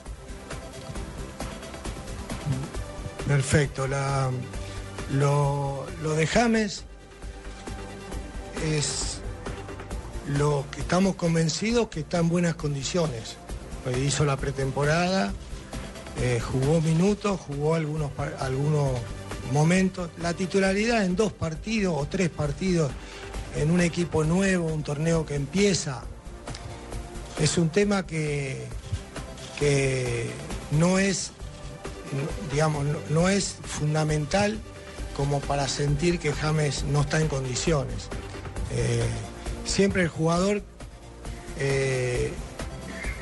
Perfecto. La, lo, lo de James es lo que estamos convencidos que está en buenas condiciones. Pues hizo la pretemporada, eh, jugó minutos, jugó algunos, algunos momentos. La titularidad en dos partidos o tres partidos en un equipo nuevo, un torneo que empieza, es un tema que, que no es digamos, no es fundamental como para sentir que James no está en condiciones. Eh, siempre el jugador, eh,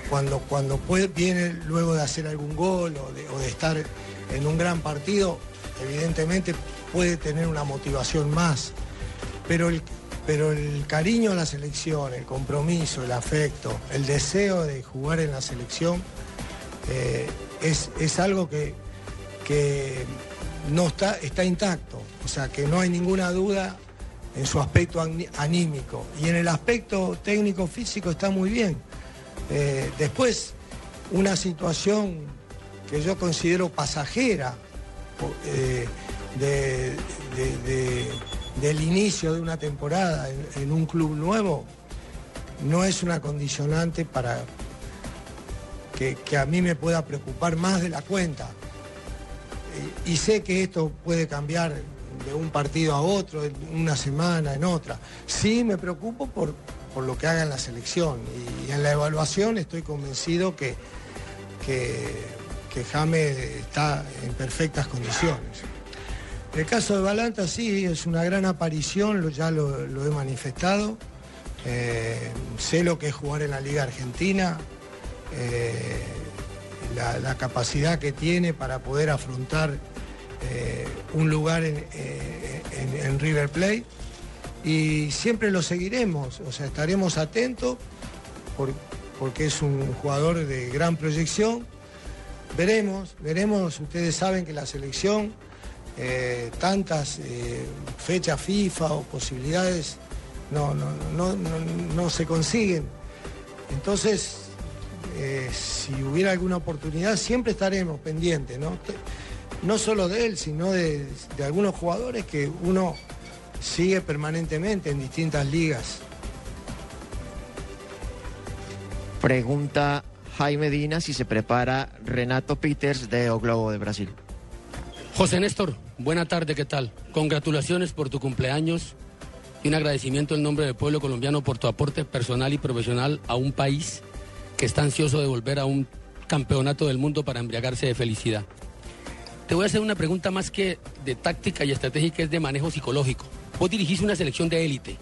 cuando, cuando viene luego de hacer algún gol o de, o de estar en un gran partido, evidentemente puede tener una motivación más. Pero el, pero el cariño a la selección, el compromiso, el afecto, el deseo de jugar en la selección, eh, es, es algo que, que no está, está intacto, o sea que no hay ninguna duda en su aspecto anímico y en el aspecto técnico físico está muy bien. Eh, después, una situación que yo considero pasajera eh, de- de- de- del inicio de una temporada en- un club nuevo no es una condicionante para, que, a mí me pueda preocupar más de la cuenta. Y sé que esto puede cambiar de un partido a otro, en una semana, en otra. Sí me preocupo por, por lo que haga en la selección y, en la evaluación estoy convencido que, que, que está en perfectas condiciones. El caso de Balanta sí, es una gran aparición, lo- ya lo, he manifestado. Eh, sé lo que es jugar en la Liga Argentina, eh, la capacidad que tiene para poder afrontar eh, un lugar en, eh, en- en River Plate y siempre lo seguiremos, o sea, estaremos atentos por- porque es un jugador de gran proyección. Veremos, veremos, ustedes saben que la selección, eh, tantas fechas FIFA o posibilidades no, no, no, no, se consiguen. Entonces, si hubiera alguna oportunidad, siempre estaremos pendientes, ¿no? No solo de él, sino de, de algunos jugadores que uno sigue permanentemente en distintas ligas. Pregunta Jaime Dinas y se prepara Renato Peters de O Globo de Brasil. José Néstor, buena tarde, ¿qué tal? Congratulaciones por tu cumpleaños y un agradecimiento en nombre del pueblo colombiano por tu aporte personal y profesional a un país que está ansioso de volver a un campeonato del mundo para embriagarse de felicidad. Te voy a hacer una pregunta más que de táctica y estratégica, es de manejo psicológico. Vos dirigís una selección de élite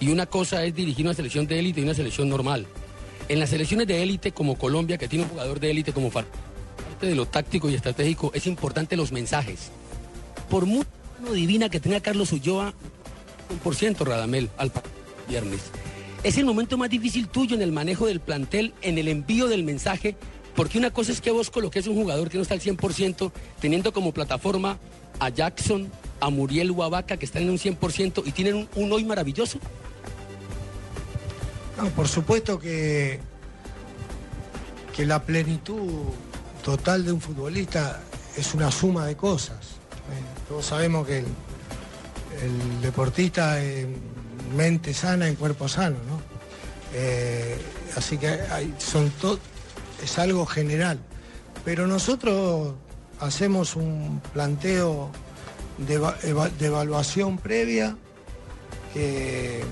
y una cosa es dirigir una selección de élite y una selección normal. En las selecciones de élite como Colombia, que tiene un jugador de élite como parte de lo táctico y estratégico es importante los mensajes. Por mano divina que tenga Carlos Ulloa, un por ciento Radamel al viernes. Es el momento más difícil tuyo en el manejo del plantel, en el envío del mensaje, porque una cosa es que vos coloques un jugador que no está al 100%, teniendo como plataforma a Jackson, a Muriel Huavaca, que están en un 100% y tienen un, hoy maravilloso. No, por supuesto que, que la plenitud total de un futbolista es una suma de cosas. Eh, todos sabemos que el, deportista es mente sana en cuerpo sano, ¿no? Eh, así que son to- es algo general. Pero nosotros hacemos un planteo de, eva- eva- de evaluación previa que,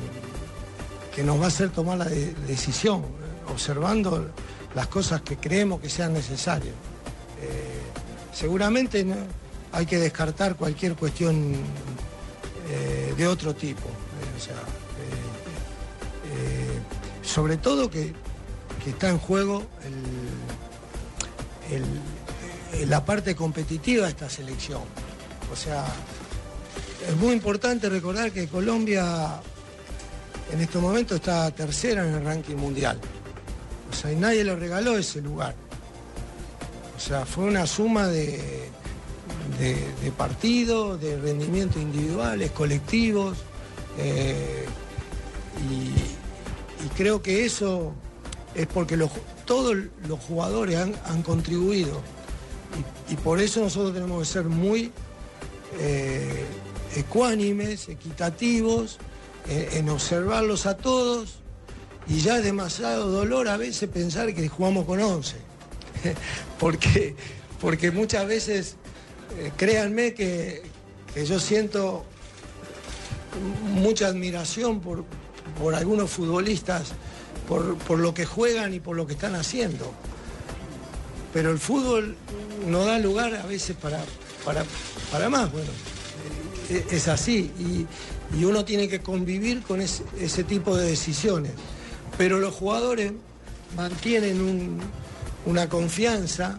que nos va a hacer tomar la de- decisión, observando las cosas que creemos que sean necesarias. Eh, seguramente no- hay que descartar cualquier cuestión eh, de otro tipo. eh, o sea, sobre todo que, que está en juego la parte competitiva de esta selección. O sea, es muy importante recordar que Colombia en este momento está tercera en el ranking mundial. O sea, y nadie le regaló ese lugar. O sea, fue una suma de, partidos, de rendimientos individuales, colectivos. eh, y creo que eso es porque los- todos los jugadores han, han contribuido. Y, por eso nosotros tenemos que ser muy eh, ecuánimes, equitativos, eh, en observarlos a todos. Y ya es demasiado dolor a veces pensar que jugamos con 11. porque, porque muchas veces, eh, créanme que, que yo siento mucha admiración por, por algunos futbolistas, por, por lo que juegan y por lo que están haciendo. Pero el fútbol no da lugar a veces para, para, para más. Bueno, eh, es así. Y, y uno tiene que convivir con ese, tipo de decisiones. Pero los jugadores mantienen un- una confianza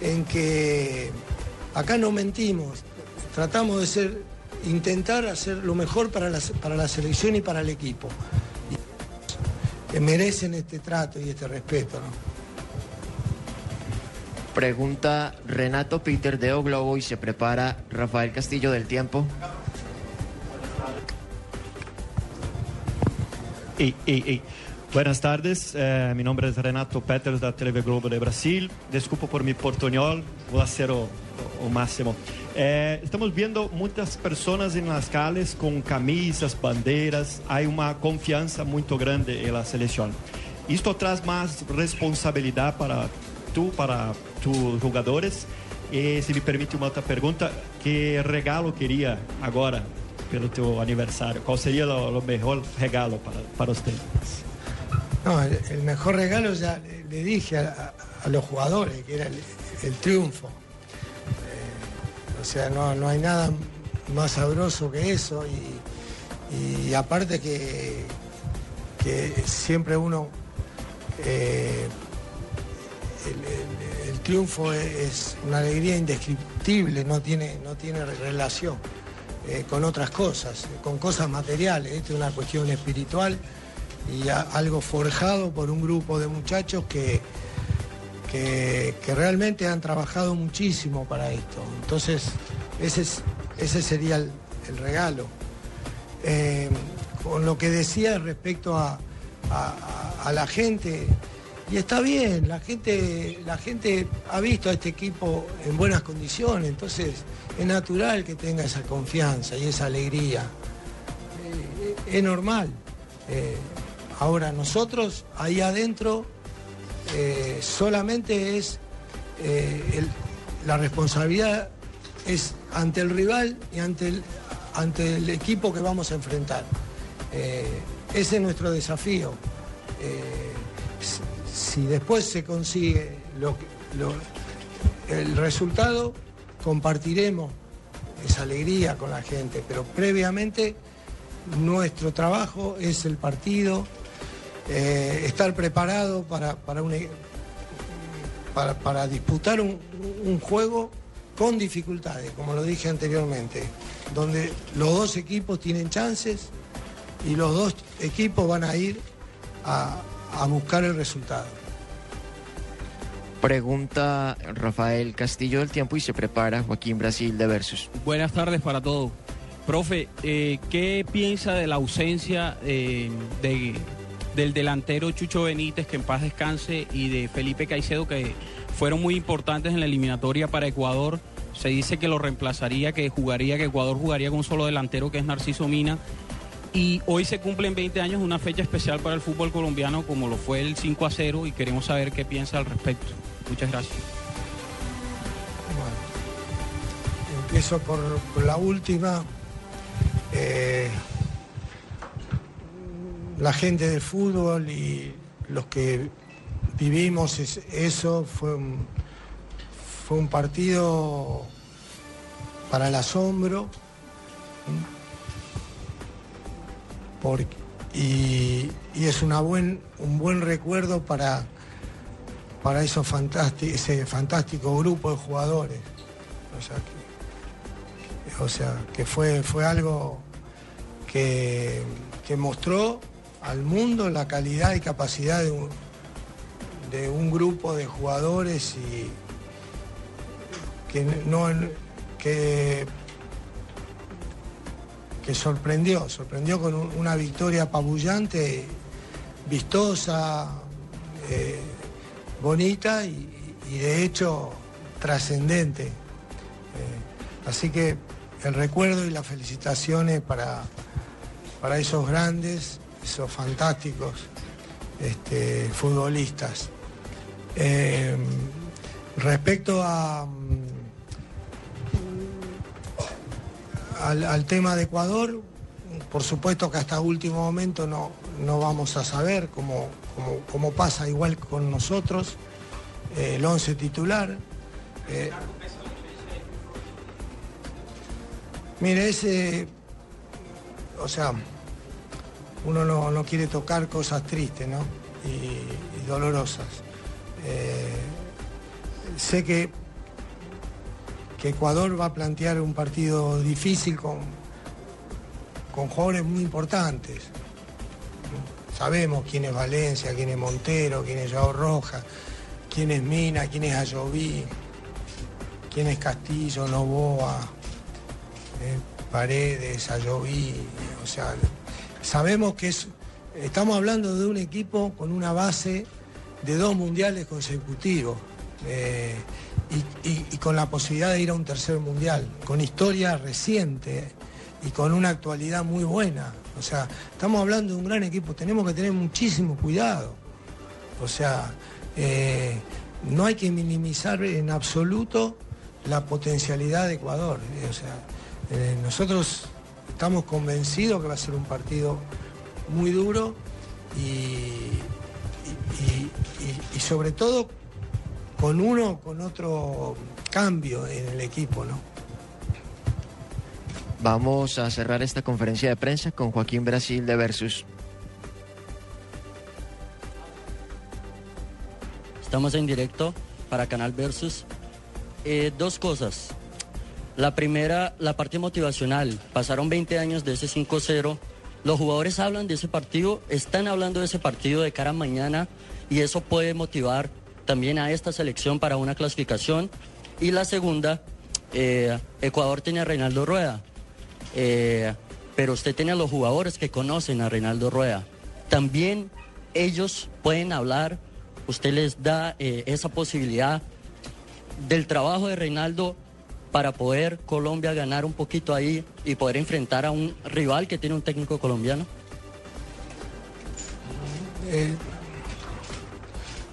en que acá no mentimos, tratamos de ser, intentar hacer lo mejor para para la selección y para el equipo. Que merecen este trato y este respeto. ¿no? Pregunta Renato Peter de O Globo y se prepara Rafael Castillo del Tiempo. Ei, ei, ei. Buenas tardes, eh, mi nombre es Renato Peters da TV Globo de Brasil. Desculpa por mi portuñol, voy a hacer o, o máximo. Eh, estamos viendo muitas pessoas em las calles com camisas, bandeiras. Há uma confiança muito grande em la seleção. Isto traz mais responsabilidade para tu, para tus jogadores. E se me permite uma outra pergunta, que regalo queria agora pelo teu aniversário? Qual seria o, o melhor regalo para, para? No, el, el mejor regalo ya le, dije a, los jugadores, que era el, el triunfo. O sea, no, no hay nada más sabroso que eso y, aparte que, que siempre uno... eh, el, triunfo es, una alegría indescriptible, no tiene, no tiene relación eh, con otras cosas, con cosas materiales. Es una cuestión espiritual y algo forjado por un grupo de muchachos que, que, realmente han trabajado muchísimo para esto. Entonces, ese, es- ese sería el, regalo. Eh, con lo que decía respecto a la gente, y está bien, la gente, la gente ha visto a este equipo en buenas condiciones, entonces es natural que tenga esa confianza y esa alegría. Eh, es normal. Eh, ahora nosotros ahí adentro eh, solamente es eh, la responsabilidad es ante el rival y ante el, ante el equipo que vamos a enfrentar. Eh, ese es nuestro desafío. Si, después se consigue lo- el resultado, compartiremos esa alegría con la gente, pero previamente nuestro trabajo es el partido, eh, estar preparado para, para, un e- para, para disputar un, un juego con dificultades, como lo dije anteriormente, donde los dos equipos tienen chances y los dos equipos van a ir a, a buscar el resultado. Pregunta Rafael Castillo del Tiempo y se prepara Joaquín Brasil de Versus. Buenas tardes para todos. Profe, eh, ¿qué piensa de la ausencia eh, de- del delantero Chucho Benítez, que en paz descanse, y de Felipe Caicedo, que fueron muy importantes en la eliminatoria para Ecuador? Se dice que lo reemplazaría, que jugaría, que Ecuador jugaría con un solo delantero, que es Narciso Mina. Y hoy se cumplen 20 años, una fecha especial para el fútbol colombiano como lo fue el 5 a 0 y queremos saber qué piensa al respecto. Muchas gracias. Empiezo por, por la última. Eh, la gente del fútbol y los que vivimos es- eso fue un, fue un partido para el asombro y, y es una buen, un buen recuerdo para, para esos ese fantástico grupo de jugadores. O sea, que, o sea, que fue, fue algo que, que mostró al mundo la calidad y capacidad de un, de un grupo de jugadores y que no que, que sorprendió, sorprendió con un- una victoria apabullante, vistosa, eh, bonita y, y de hecho trascendente. Eh, así que el recuerdo y las felicitaciones para, para esos grandes, esos fantásticos este, futbolistas. Eh, respecto a, mm, al, tema de Ecuador, por supuesto que hasta último momento no, no vamos a saber cómo, cómo- cómo pasa igual con nosotros, eh, el 11 titular. Eh, mire, ese, o sea, uno no, no quiere tocar cosas tristes, ¿no? Y, dolorosas. Eh, sé que, que Ecuador va a plantear un partido difícil con, con jugadores muy importantes. Sabemos quién es Valencia, quién es Montero, quién es Joao Roja, quién es Mina, quién es Ayoví, quién es Castillo, Novoa, eh, Paredes, Ayoví, o sea, sabemos que es, estamos hablando de un equipo con una base de dos mundiales consecutivos eh, y, con la posibilidad de ir a un tercer mundial, con historia reciente y con una actualidad muy buena. O sea, estamos hablando de un gran equipo, tenemos que tener muchísimo cuidado. O sea, eh, no hay que minimizar en absoluto la potencialidad de Ecuador. eh, O sea, nosotros estamos convencidos que va a ser un partido muy duro y, y- y- y sobre todo con uno, con otro cambio en el equipo, ¿no? Vamos a cerrar esta conferencia de prensa con Joaquín Brasil de Versus. Estamos en directo para Canal Versus. Eh, dos cosas. La primera, la parte motivacional. Pasaron 20 años de ese 5-0. Los jugadores hablan de ese partido, están hablando de ese partido de cara a mañana y eso puede motivar también a esta selección para una clasificación. Y la segunda, eh, Ecuador tiene a Reinaldo Rueda, eh, pero usted tiene a los jugadores que conocen a Reinaldo Rueda. También ellos pueden hablar, usted les da eh, esa posibilidad del trabajo de Reinaldo para poder Colombia ganar un poquito ahí y poder enfrentar a un rival que tiene un técnico colombiano? Eh,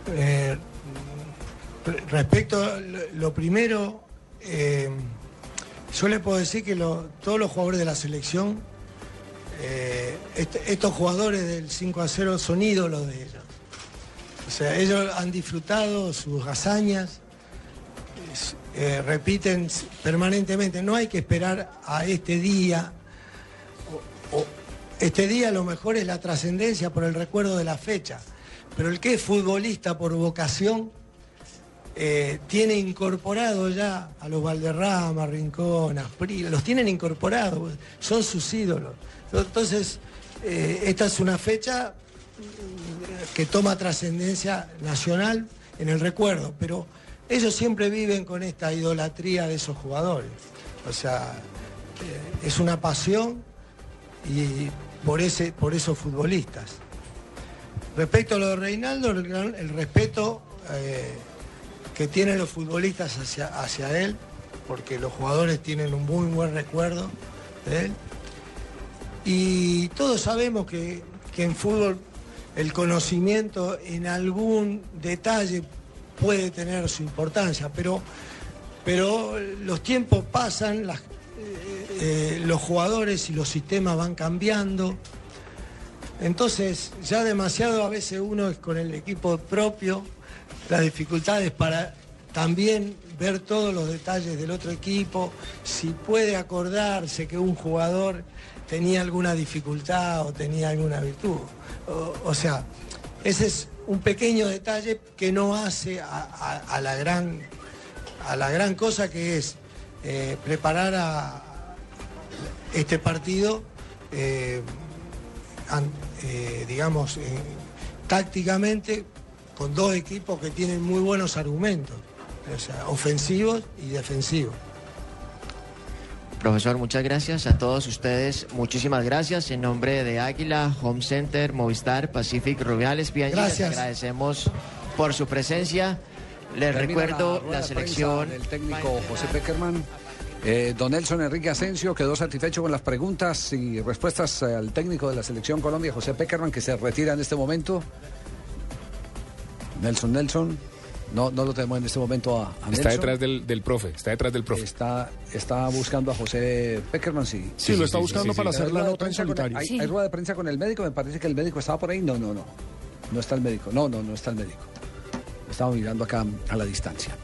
eh, re- respecto a lo, primero, eh, yo le puedo decir que todos los jugadores de la selección, est- estos jugadores del 5 a 0 son ídolos de ellos. O sea, ellos han disfrutado sus hazañas, eh, repiten permanentemente, no hay que esperar a este día. o- este día a lo mejor es la trascendencia por el recuerdo de la fecha, pero el que es futbolista por vocación eh, tiene incorporado ya a los Valderrama, Rincón, Asprila, los tienen incorporados, son sus ídolos. Entonces, eh, esta es una fecha que toma trascendencia nacional en el recuerdo, pero ellos siempre viven con esta idolatría de esos jugadores. O sea, eh, es una pasión y por, ese, por esos futbolistas. Respecto a lo de Reinaldo, el, respeto eh, que tienen los futbolistas hacia, hacia él, porque los jugadores tienen un muy buen recuerdo de él. Y todos sabemos que, que en fútbol el conocimiento en algún detalle puede tener su importancia, pero, pero los tiempos pasan, eh, eh, los jugadores y los sistemas van cambiando. Entonces, ya demasiado a veces uno es con el equipo propio, las dificultades para también ver todos los detalles del otro equipo, si puede acordarse que un jugador tenía alguna dificultad o tenía alguna virtud. O, o sea, ese es un pequeño detalle que no hace a, la, gran, a la gran cosa que es eh, preparar a este partido, eh, eh, digamos, tácticamente con dos equipos que tienen muy buenos argumentos, o sea, ofensivos y defensivos. Profesor, muchas gracias a todos ustedes. Muchísimas gracias en nombre de Águila, Home Center, Movistar, Pacific, Rubiales, P&G. Les agradecemos por su presencia. Les Termina recuerdo la, selección. del técnico José Peckerman. Eh, don Nelson Enrique Asensio quedó satisfecho con las preguntas y respuestas eh, al técnico de la selección Colombia, José Peckerman, que se retira en este momento. Nelson Nelson, no, no lo tenemos en este momento a, a Está Nelson. detrás del, del profe, está detrás del profe. Está, está buscando a José Peckerman, sí. Sí, lo está buscando para hacer ¿Hay la nota en solitario. ¿Hay, Sí. hay rueda de prensa con el médico? Me parece que el médico estaba por ahí. No, no, no. No está el médico. No, no, no está el médico. Estamos mirando acá a la distancia.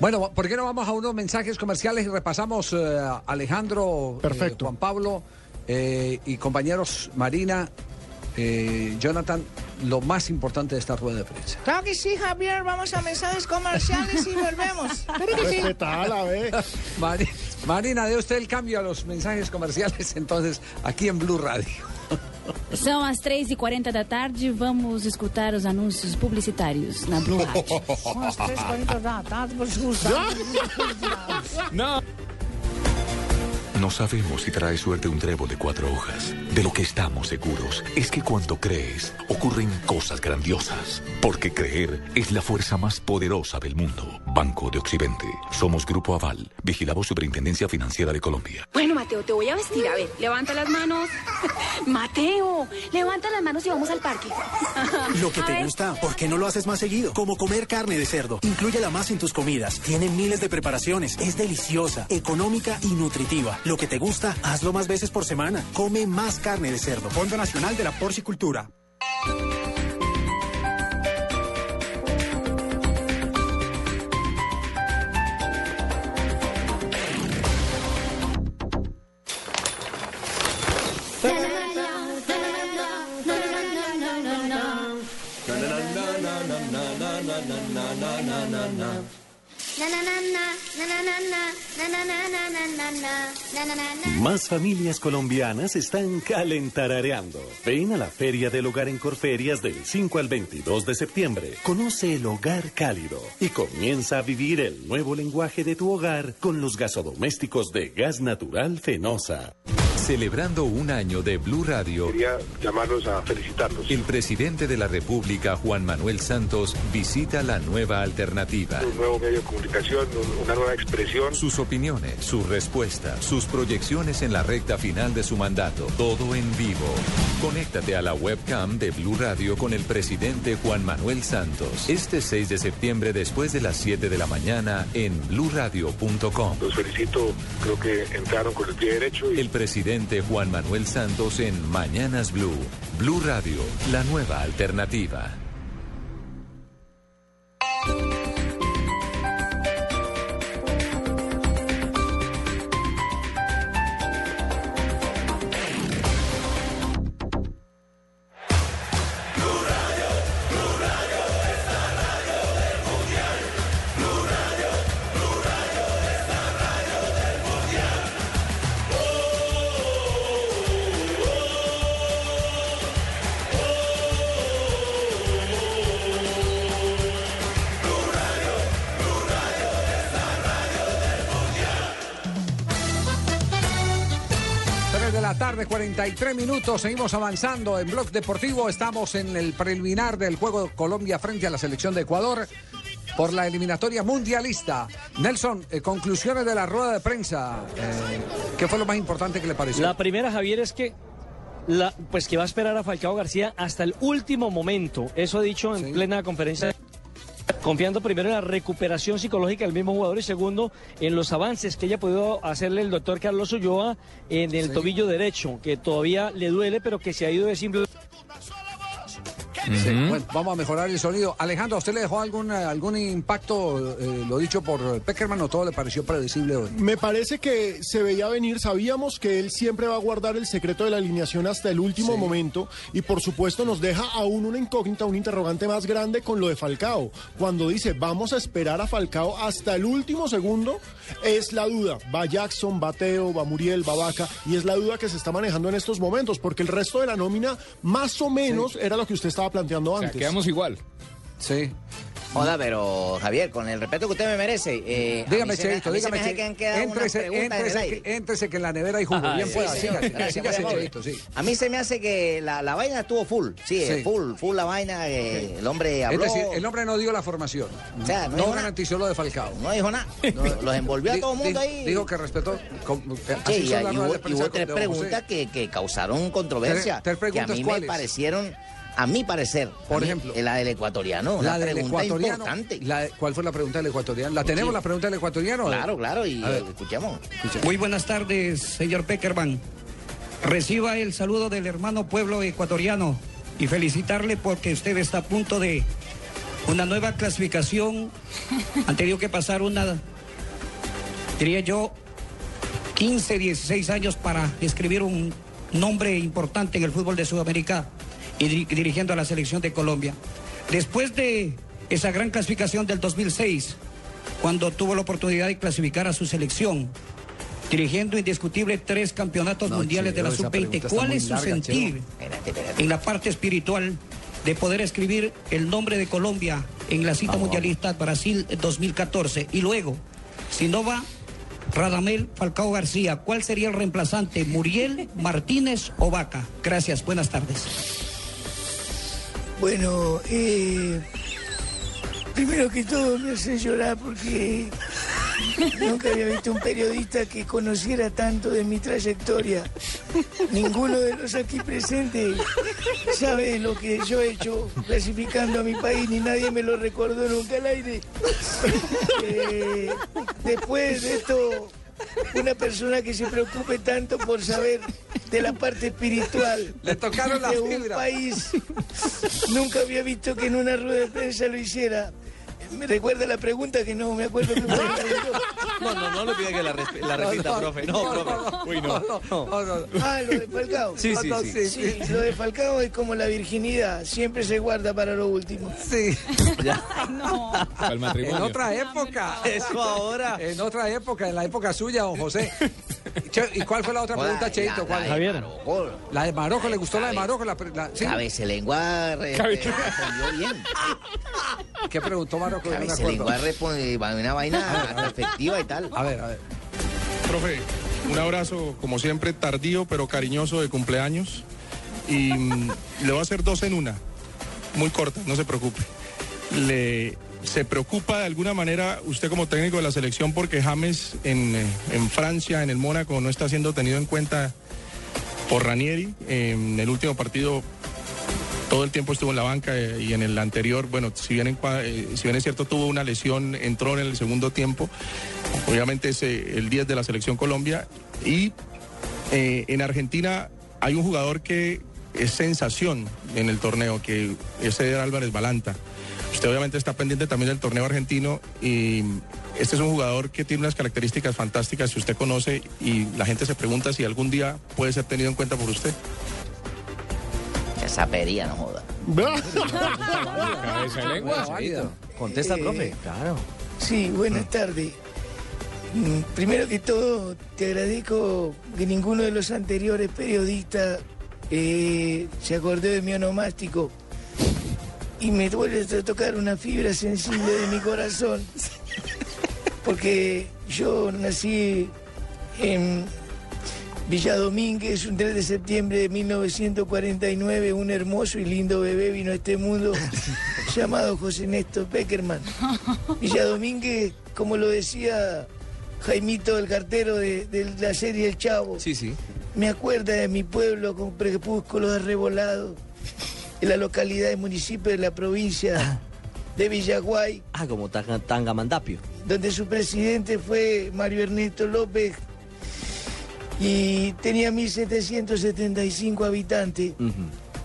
Bueno, ¿por qué no vamos a unos mensajes comerciales y repasamos eh, a Alejandro, eh, Juan Pablo eh, y compañeros Marina, eh, Jonathan, lo más importante de esta rueda de prensa? Claro que sí, Javier. Vamos a mensajes comerciales y volvemos. Claro que sí. Mari- Marina, dé usted el cambio a los mensajes comerciales entonces aquí en Blue Radio. São as 3h40 da tarde, vamos escutar os anúncios publicitários na Blue Rádio. São as 3h40 da tarde, vou escutar. No. No sabemos si trae suerte un trébol de cuatro hojas. De lo que estamos seguros es que cuando crees, ocurren cosas grandiosas. Porque creer es la fuerza más poderosa del mundo. Banco de Occidente. Somos Grupo Aval. Vigilamos Superintendencia Financiera de Colombia. Bueno, Mateo, te voy a vestir. A ver, levanta las manos. Mateo, levanta las manos y vamos al parque. Lo que te gusta, ¿por qué no lo haces más seguido? Como comer carne de cerdo. Inclúyela más en tus comidas. Tiene miles de preparaciones. Es deliciosa, económica y nutritiva. Lo que te gusta, hazlo más veces por semana. Come más carne de cerdo. Fondo Nacional de la Porcicultura. Más familias colombianas están calentarareando. Ven a la Feria del Hogar en Corferias del 5 al 22 de septiembre. Conoce el hogar cálido y comienza a vivir el nuevo lenguaje de tu hogar con los gasodomésticos de gas natural Fenosa. Celebrando un año de Blue Radio, Quería llamarlos a felicitarlos. el presidente de la República, Juan Manuel Santos, visita la nueva alternativa. Un nuevo medio de comunicación, un- una nueva expresión. Sus opiniones, sus respuestas, sus proyecciones en la recta final de su mandato, todo en vivo. Conéctate a la webcam de Blue Radio con el presidente Juan Manuel Santos. Este 6 de septiembre después de las 7 de la mañana en bluradio.com. Los felicito, creo que entraron con el pie derecho. Y... El presidente Juan Manuel Santos en Mañanas Blue. Blue Radio, la nueva alternativa. Tarde, 43 minutos. Seguimos avanzando en Blog Deportivo. Estamos en el preliminar del juego Colombia frente a la selección de Ecuador por la eliminatoria mundialista. Nelson, eh, conclusiones de la rueda de prensa. Eh, ¿Qué fue lo más importante que le pareció? La primera, Javier, es que la, pues que va a esperar a Falcao García hasta el último momento. Eso ha dicho en plena conferencia. Confiando primero en la recuperación psicológica del mismo jugador y segundo en los avances que haya podido hacerle el doctor Carlos Ulloa en el tobillo derecho, que todavía le duele, pero que se ha ido de simple. Sí, bueno, vamos a mejorar el sonido. Alejandro, ¿a usted le dejó algún, algún impacto, eh, lo dicho por Peckerman, o todo le pareció predecible hoy? Me parece que se veía venir, sabíamos que él siempre va a guardar el secreto de la alineación hasta el último Sí. momento y por supuesto nos deja aún una incógnita, un interrogante más grande con lo de Falcao. Cuando dice vamos a esperar a Falcao hasta el último segundo, es la duda. Va Jackson, va Teo, va Muriel, va Vaca y es la duda que se está manejando en estos momentos porque el resto de la nómina más o menos era lo que usted estaba planteando antes. quedamos igual. Sí. Joda, pero Javier, con el respeto que usted me merece, eh, Dígame, Cheito, se dígame, me que han quedado unas Éntrese, preguntas en que, que en la nevera hay jugo. Ajá, Bien sí, pueda, sí, sí. A mí se me hace que la, la vaina estuvo full, sí, eh, full, full la vaina, eh, el hombre habló. Es decir, el hombre no dio la formación. O sea, no no garantizó lo de Falcao. No dijo nada. Los envolvió a todo el mundo ahí. Dijo que respetó. con- así Sí, son y, hubo, y tres preguntas que, que causaron controversia. Tres- tres preguntas, que a mí me parecieron, a mi parecer, Por mí, ejemplo. la del ecuatoriano, La del pregunta ecuatoriano. importante. la- ¿Cuál fue la pregunta del ecuatoriano? ¿La tenemos Sí. la pregunta del ecuatoriano? Claro, claro, y escuchemos. Muy buenas tardes, señor Peckerman. Reciba el saludo del hermano pueblo ecuatoriano y felicitarle porque usted está a punto de una nueva clasificación. Han tenido que pasar una, diría yo, 15, 16 años para escribir un nombre importante en el fútbol de Sudamérica y diri- dirigiendo a la selección de Colombia. Después de esa gran clasificación del 2006, cuando tuvo la oportunidad de clasificar a su selección, dirigiendo indiscutible tres campeonatos No, mundiales de la Cheo, esa sub-20, pregunta está ¿cuál es su larga, sentir Cheo. Espérate, espérate. en la parte espiritual de poder escribir el nombre de Colombia en la cita Vamos, mundialista Brasil 2014? Y luego, si no va Radamel Falcao García, ¿cuál sería el reemplazante? ¿Muriel, Martínez o Vaca? Gracias, buenas tardes. Bueno, eh, primero que todo me hace llorar porque nunca había visto un periodista que conociera tanto de mi trayectoria. Ninguno de los aquí presentes sabe lo que yo he hecho clasificando a mi país, ni nadie me lo recordó nunca al aire. Eh, después de esto, una persona que se preocupe tanto por saber de la parte espiritual Le tocaron la de un fibra. país, nunca había visto que en una rueda de prensa lo hiciera. ¿Me recuerda la pregunta que no me acuerdo que fue? No, no, no le pida que la, resp- la repita, profe. No, profe. Uy, no. Ah, lo de Falcao. Sí, sí, No, no, sí. sí, Lo de Falcao es como la virginidad, siempre se guarda para lo último. Sí. Para el En otra época. Eso ahora. En otra época, en la época suya, don José. Che, ¿Y cuál fue la otra pregunta, Cheito? la de Javier. La de Marocco, ¿le gustó la de Cabe- Marocco? La, la- sí. Cabece lengua Cabe- respondió bien. ¿Qué preguntó Marocco? No lengua respondió una vaina efectiva y tal. A ver, a ver. Profe, un abrazo, como siempre, tardío pero cariñoso de cumpleaños. Y mm, le voy a hacer dos en una, muy corta, no se preocupe. Le, ¿Se preocupa de alguna manera usted como técnico de la selección porque James en, eh, en Francia, en el Mónaco, no está siendo tenido en cuenta por Ranieri? En el último partido todo el tiempo estuvo en la banca eh, y en el anterior, bueno, eh, si bien es cierto tuvo una lesión, entró en el segundo tiempo, obviamente es eh, el 10 de la selección Colombia y en Argentina hay un jugador que es sensación en el torneo, que es Eder Álvarez Balanta. Usted obviamente está pendiente también del torneo argentino y este es un jugador que tiene unas características fantásticas que usted conoce y la gente se pregunta si algún día puede ser tenido en cuenta por usted. Esa pería, no joda. Cabeza de lengua. Válida. Contesta, Eh, profe. Claro. Sí, buenas tardes. Mm, Primero que todo, te agradezco que ninguno de los anteriores periodistas eh, se acordó de mi onomástico y me duele a tocar una fibra sensible de mi corazón. Porque yo nací en Villa Domínguez un 3 de septiembre de 1949. Un hermoso y lindo bebé vino a este mundo llamado José Néstor Peckerman. Villa Domínguez, como lo decía Jaimito, el cartero de, de la serie El Chavo. Sí, sí. me acuerda de mi pueblo con crepúsculos arrebolados, en la localidad y municipio de la provincia de Villaguay, Ah, como Tanga- Tangamandapio. donde su presidente fue Mario Ernesto López y tenía 1.775 habitantes.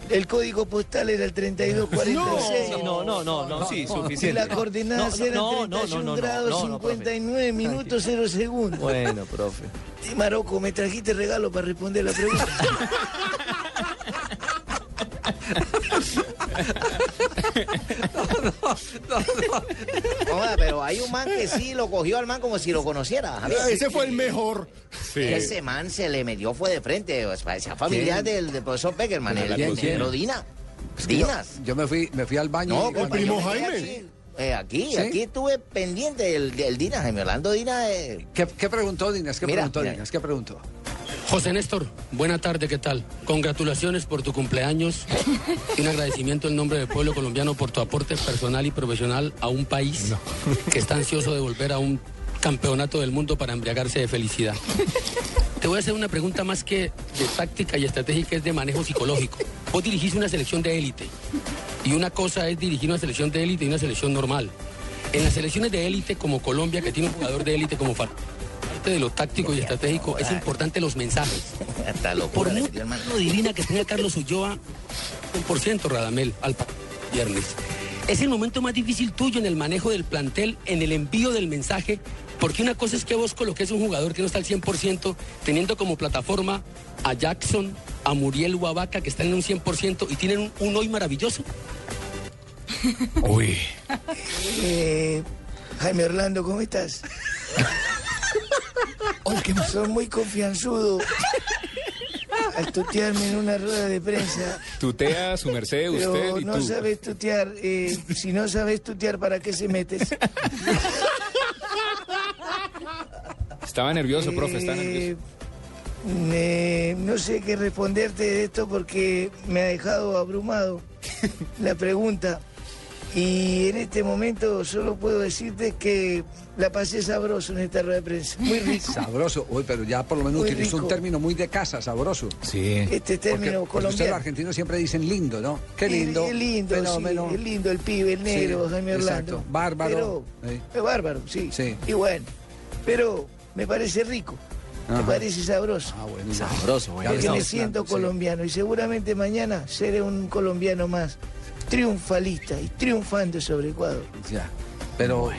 El código postal era el 3246. Sí, no, no, no, no, sí, Y suficiente. las coordenadas No, eran no, no, no, 31 no, no, grados, no, no, profe. 59 minutos, 0 segundos. Bueno, profe. Y Marocco, me trajiste regalo para responder la pregunta. Pero hay un man que sí lo cogió al man como si lo conociera. Ese fue el mejor. Ese man se le metió, fue de frente. pues, parecía familiar del, del profesor Peckerman, el, ¿Quién, el ingeniero Dina. Yo- Dinas. Yo, me fui, me fui al baño. No, y- compa, yo me quedé Aquí, eh, aquí, ¿Sí? aquí estuve pendiente del, del Dinas, Jaime Orlando Dinas. eh, ¿Qué, qué preguntó Dinas? ¿Qué Mira, preguntó mira. Dinas? ¿Qué preguntó? José Néstor, buena tarde, ¿qué tal? Congratulaciones por tu cumpleaños y un agradecimiento en nombre del pueblo colombiano por tu aporte personal y profesional a un país que está ansioso de volver a un campeonato del mundo para embriagarse de felicidad. Te voy a hacer una pregunta más que de táctica y estratégica, es de manejo psicológico. Vos dirigís una selección de élite y una cosa es dirigir una selección de élite y una selección normal. En las selecciones de élite como Colombia, que tiene un jugador de élite como Far- de lo táctico y estratégico, es importante los mensajes. hasta locura Por muy divina que tenga Carlos Ulloa, 100% Radamel al viernes. Es el momento más difícil tuyo en el manejo del plantel, en el envío del mensaje, porque una cosa es que vos coloques un jugador que no está al 100%, teniendo como plataforma a Jackson, a Muriel Huavaca, que están en un 100% y tienen un, un hoy maravilloso. Uy. Eh, Jaime Orlando, ¿cómo estás? Son muy confianzudo al tutearme en una rueda de prensa. Tutea su merced, usted y no tú. sabes tutear. eh, si no sabes tutear, ¿para qué se metes? Estaba nervioso, profe, está nervioso. Eh, no sé qué responderte de esto porque me ha dejado abrumado la pregunta. Y en este momento solo puedo decirte que la pasé sabroso en esta rueda de prensa. Muy rico. Sabroso. Uy, pero ya por lo menos utilizó un término muy de casa, sabroso. Sí. Este término Porque, porque ustedes colombiano. los argentinos siempre dicen lindo, ¿no? Qué lindo. Es lindo, fenómeno. sí, es lindo el pibe, el negro, Sí, Jaime Orlando. exacto. Bárbaro. Pero, Sí. es bárbaro, sí. Sí. Y bueno, pero me parece rico. Me parece sabroso. Ah, bueno, Sabroso, bueno. Porque me siento hablando, sí. colombiano y seguramente mañana seré un colombiano más triunfalista y triunfando sobre Ecuador. Pero, eh,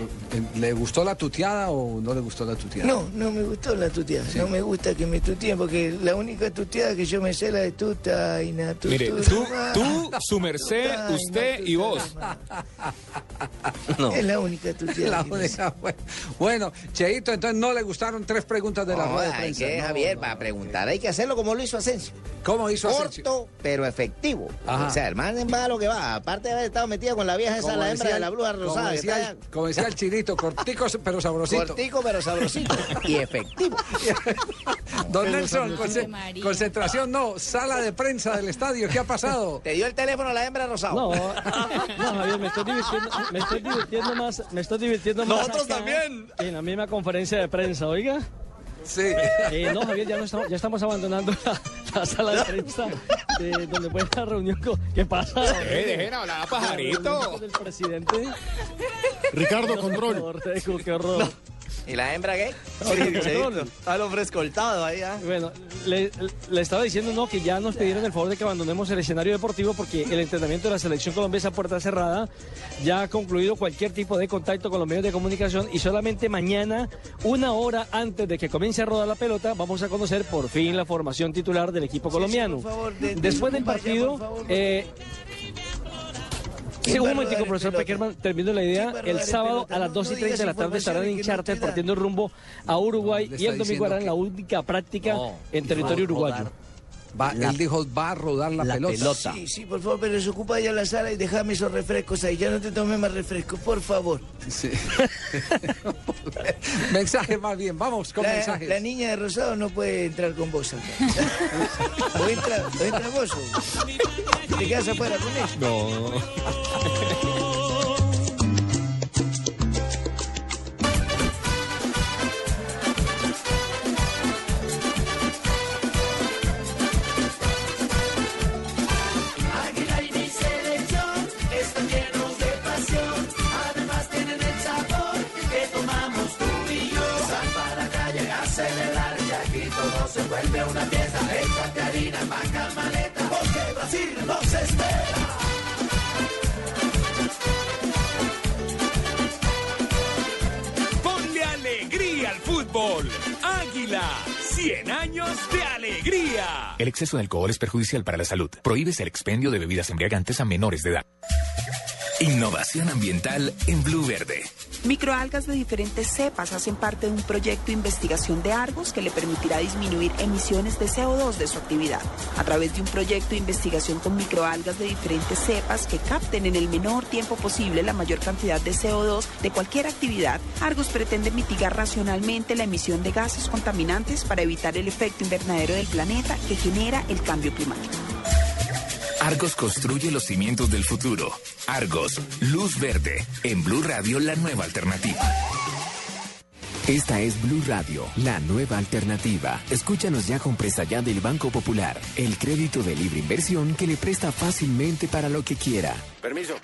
¿le gustó la tuteada o no le gustó la tuteada? No, no me gustó la tuteada. No me gusta que me tuteen porque la única tuteada que yo me sé la de tuta y na, tu, Mire, tu, tú, ma. tú, su merced, usted y vos. Es la única tuteada. La única, bueno. Cheito, entonces no le gustaron tres preguntas de la No, rueda de hay prensa. que, No, Javier, no, para preguntar hay que hacerlo como lo hizo Asensio. ¿Cómo hizo Asensio? Corto, pero efectivo. Ajá. O sea, el man va a lo que va. Aparte de haber estado metido con la vieja esa, Como la hembra decía de la bruja rosada. Como decía el chinito, cortico pero sabrosito. Cortico, pero sabrosito. y efectivo. Don Pero Nelson, sabrosito. conce- María. concentración no, sala de prensa del estadio, ¿qué ha pasado? ¿Te dio el teléfono a la hembra rosada? No, no, Javier, me estoy divirtiendo, me estoy divirtiendo más, me estoy divirtiendo más. Nosotros acá también. En la misma conferencia de prensa, oiga. Sí. Eh, no, Javier, ya, no estamos, ya estamos abandonando la, la sala de prensa de donde fue la reunión con... ¿Qué pasa? Eh, dejen hablar a pajarito. Del presidente. Ricardo, No, control. Favor, Teco, qué horror. ¿Y la hembra qué? Sí, el hombre escoltado ahí, ¿ah? Bueno, le, le estaba diciendo no que ya nos pidieron el favor de que abandonemos el escenario deportivo porque el entrenamiento de la selección colombiana a puerta cerrada ya ha concluido cualquier tipo de contacto con los medios de comunicación y solamente mañana, una hora antes de que comience a rodar la pelota, vamos a conocer por fin la formación titular del equipo colombiano. por favor, de- de- Después del vaya, partido, por favor. eh, ¿Quién Sí, un momentico, profesor? Peckerman, termino la idea. ¿Quién va a El sábado a las No- 2 y no 30 de la tarde estarán en charter partiendo rumbo a Uruguay y el domingo harán la única práctica en territorio uruguayo. Va, La- él dijo, va a rodar la, la pelota. pelota. Sí, sí, por favor, pero desocupa ya la sala y déjame esos refrescos ahí. Ya no te tomes más refrescos, por favor. Sí. Mensaje más bien, vamos con La, mensajes. la niña de rosado no puede entrar con vos acá. o entra, o entra vos o te quedas afuera con ella. No. todo se vuelve una fiesta. Échate harina, vaca maleta, porque Brasil nos espera. Ponle alegría al fútbol. Águila, 100 años de alegría. El exceso de alcohol es perjudicial para la salud. Prohíbes el expendio de bebidas embriagantes a menores de edad. Innovación ambiental en Blue Verde. Microalgas de diferentes cepas hacen parte de un proyecto de investigación de Argos que le permitirá disminuir emisiones de CO2 de su actividad. A través de un proyecto de investigación con microalgas de diferentes cepas que capten en el menor tiempo posible la mayor cantidad de CO2 de cualquier actividad, Argos pretende mitigar racionalmente la emisión de gases contaminantes para evitar el efecto invernadero del planeta que genera el cambio climático. Argos construye los cimientos del futuro. Argos, luz verde. En Blue Radio, la nueva alternativa. Esta es Blue Radio, la nueva alternativa. Escúchanos ya con presta ya del Banco Popular, el crédito de libre inversión que le presta fácilmente para lo que quiera. Permiso.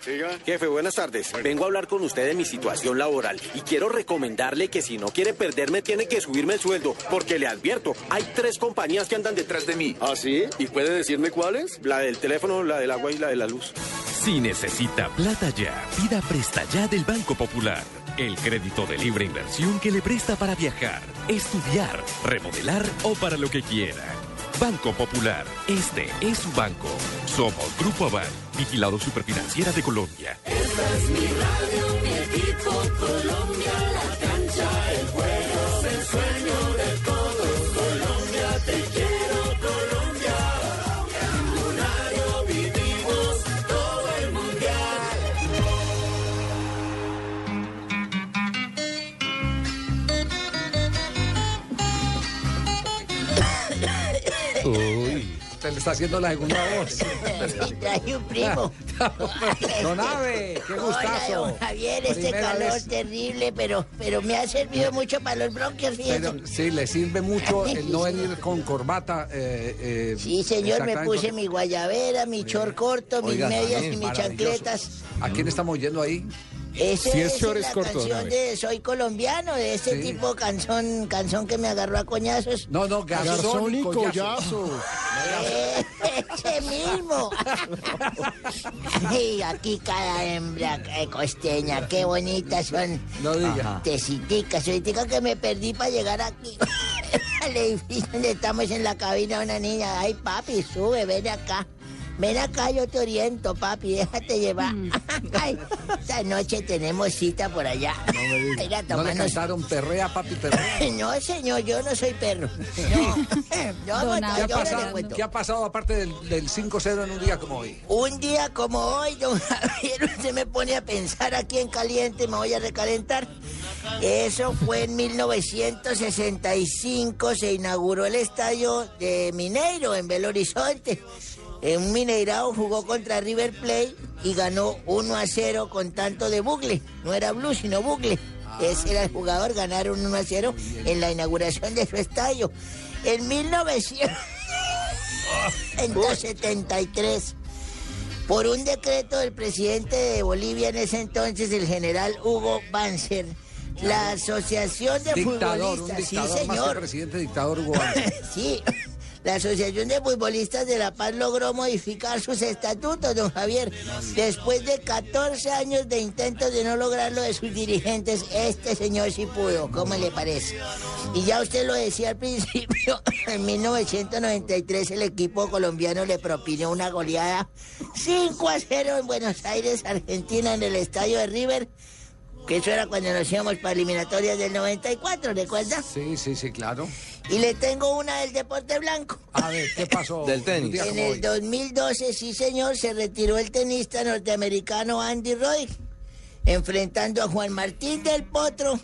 Jefe, buenas tardes. Vengo a hablar con usted de mi situación laboral y quiero recomendarle que si no quiere perderme tiene que subirme el sueldo, porque le advierto, hay tres compañías que andan detrás de mí. ¿Ah, sí? ¿Y puede decirme cuáles? La del teléfono, la del agua y la de la luz. Si necesita plata ya, pida Presta Ya del Banco Popular. El crédito de libre inversión que le presta para viajar, estudiar, remodelar o para lo que quiera. Banco Popular, este es su banco. Somos Grupo Aval, vigilado superfinanciera de Colombia. Esta es mi radio, Colombia, Uy. Se le está haciendo la segunda voz. Traje un primo. Don Ave, qué Hola, gustazo. don Javier, este Primera calor vez. terrible, pero, pero me ha servido mucho para los bronquios. Pero sí, le sirve mucho el no venir con corbata. eh, eh, Sí, señor, me puse mi guayabera, mi chor corto, mis Oiga, medias y mis chancletas. ¿A quién estamos oyendo ahí? Ese Si es, es short, es la corto, canción de Soy colombiano, de ese Sí. tipo canción, canción que me agarró a coñazos. No, no, Garzón y collazo. Eh, Ese mismo. Y aquí cada hembra eh, costeña, qué bonitas son. No diga. Ajá. Teciticas, ahorita que me perdí para llegar aquí. Al edificio donde estamos en la cabina una niña. Ay, papi, sube, ven acá. Ven acá, yo te oriento, papi, déjate llevar. Ay, esta noche tenemos cita por allá. No me diga. Ir a ¿No le cantaron perrea, papi, perrea? No, señor, yo no soy perro. No, yo no, ¿Qué ha, no pasado, qué ha pasado aparte del, del 5-0 en un día como hoy? Un día como hoy, don Javier, usted me pone a pensar aquí en caliente, me voy a recalentar. Eso fue en 1965, se inauguró el estadio de Mineiro en Belo Horizonte. En un Mineirao jugó contra River Plate y ganó 1 a 0 con tanto de bugle. No era blue, sino bugle. Ese era el jugador, ganaron 1 a 0 en la inauguración de su estadio. En 1973 por un decreto del presidente de Bolivia en ese entonces, el general Hugo Banzer, la Asociación de Dictador, un Futbolistas, dictador, sí más que señor, presidente dictador Hugo Banzer. sí, la Asociación de Futbolistas de La Paz logró modificar sus estatutos, don Javier. Después de 14 años de intentos de no lograrlo de sus dirigentes, este señor sí pudo, ¿cómo le parece? Y ya usted lo decía al principio, en 1993 el equipo colombiano le propinó una goleada 5 a 0 en Buenos Aires, Argentina, en el estadio de River. Que eso era cuando nos íbamos para eliminatorias del 94, ¿recuerda? Sí, sí, sí, claro. Y le tengo una del deporte blanco. A ver, ¿qué pasó? Del tenis. En el hoy. 2012, sí señor, se retiró el tenista norteamericano Andy Roddick, enfrentando a Juan Martín del Potro,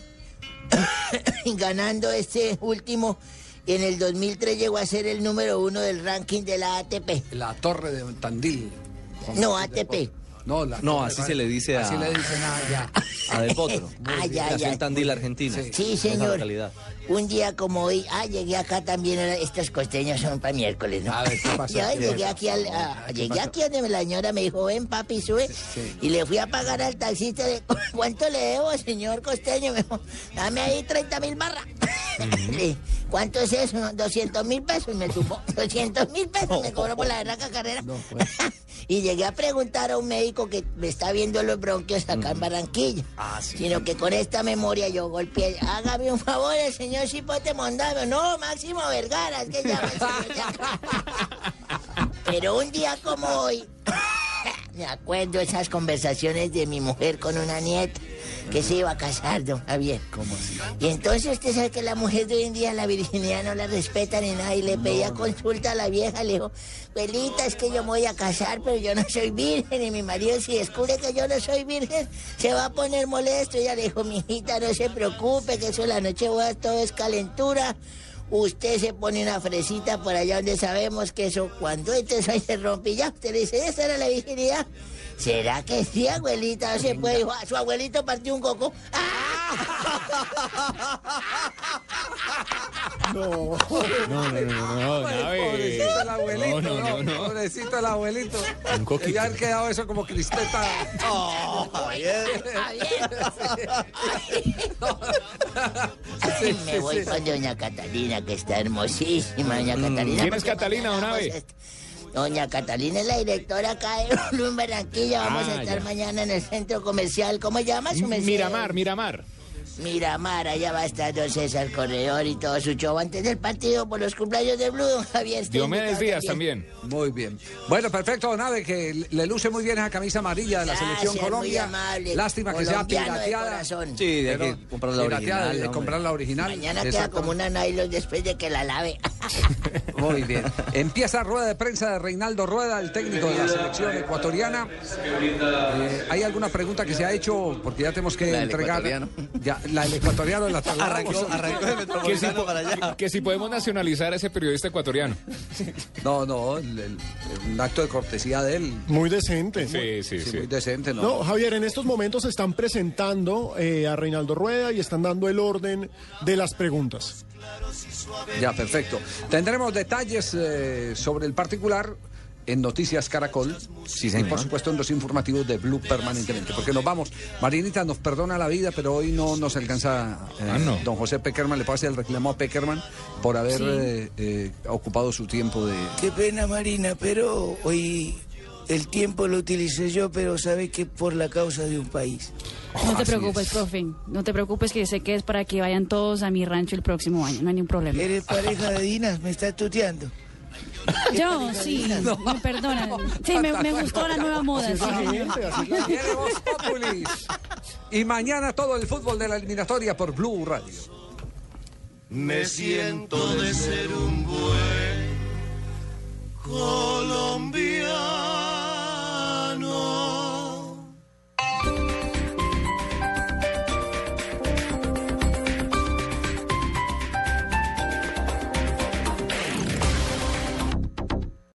y ganando este último. Y en el 2003 llegó a ser el número uno del ranking de la ATP. La torre de Tandil. No, ATP. No, la No, así se le dice a- Así le dicen a ya. A Del Potro. Ah, ya, Nació ya. en Tandil, Argentina. Sí, Esa señor. Un día como hoy, ah, llegué acá también, estos costeños son para miércoles, ¿no? A ver, ¿qué pasó? ¿Qué llegué aquí, al, a- ¿Qué llegué aquí donde la señora me dijo, ven papi, sube. Y le fui a pagar al taxista, de, ¿cuánto le debo, señor costeño? Me dijo, dame ahí 30 mil barras. ¿Cuánto es eso? 200 mil pesos me tuvo. 200 mil pesos me cobró por la berraca carrera. y llegué a preguntar a un médico que me está viendo los bronquios acá en Barranquilla. Sino que con esta memoria yo golpeé. Hágame un favor, el señor Mondano. No, Máximo Vergara, es que llama el señor acá. Pero un día como hoy, me acuerdo esas conversaciones de mi mujer con una nieta que se iba a casar, don Javier. ¿Cómo así? Y entonces usted sabe que la mujer de hoy en día la virginidad no la respeta ni nada y le pedía consulta a la vieja, le dijo, Pelita, es que yo me voy a casar, pero yo no soy virgen y mi marido si descubre que yo no soy virgen se va a poner molesto. Y ella le dijo, mijita, no se preocupe, que eso la noche boda todo es calentura. Usted se pone una fresita por allá donde sabemos que eso cuando ahí se rompe y ya. Usted le dice, ¿esa era la virginidad? ¿Será que sí, abuelita? No se puede. "Ah, su abuelito partió un coco. No. No, no, no, no, Ay, Nave. Pobrecito el abuelito, No, no, no, no. Pobrecito el abuelito. Un coquito. Ya han quedado eso como crispeta. Oh, Javier. Sí, Me sí, voy sí. con doña Catalina, que está hermosísima, doña Catalina. ¿Quién es Catalina, don mañana Doña Catalina es la directora acá de Blue en Barranquilla. Vamos Ah, a estar ya. mañana en el centro comercial. ¿Cómo llama su merced? Miramar, Miramar. Miramar, allá va a estar don César Corredor y todo su show antes del partido por los cumpleaños de Blue, don Javier. Diomedes Díaz también. Muy bien. Bueno, perfecto, Nave, que le luce muy bien esa camisa amarilla de la Gracias, selección muy Colombia. amable. Lástima que sea de pirateada. Sí, de que comprar la pirateada, original. de comprar la original. Mañana queda como una nylon después de que la lave. Muy bien. Empieza rueda de prensa de Reinaldo Rueda, el técnico de la selección ecuatoriana. Eh, ¿Hay alguna pregunta que se ha hecho? Porque ya tenemos que entregar. Ya, la del ecuatoriano la Arrancó, arrancó de Que si, Metropolitano po- para allá. que si podemos nacionalizar a ese periodista ecuatoriano. No, no, el- el- un acto de cortesía de él. Muy decente. Sí, sí, Sí, sí. muy decente, ¿no? No, Javier, en estos momentos están presentando eh, a Reinaldo Rueda y están dando el orden de las preguntas. Ya, perfecto. Tendremos detalles eh, sobre el particular en Noticias Caracol y por supuesto en los informativos de Blue permanentemente, porque nos vamos. Marinita nos perdona la vida, pero hoy no nos alcanza eh, Ah, no. don José Peckerman, le pasa el reclamo a Peckerman por haber Sí. eh, eh, ocupado su tiempo de... Qué pena, Marina, pero hoy el tiempo lo utilicé yo, pero sabe que por la causa de un país. No te preocupes, es. profe. No te preocupes que sé que es para que vayan todos a mi rancho el próximo año. No hay ningún problema. ¿Eres pareja de Dinas? ¿Me estás tuteando? Yo, sí, no. Sí, me, gustó la nueva moda. Y mañana todo el fútbol de la eliminatoria por Blue Radio. Me siento de ser un buen colombiano.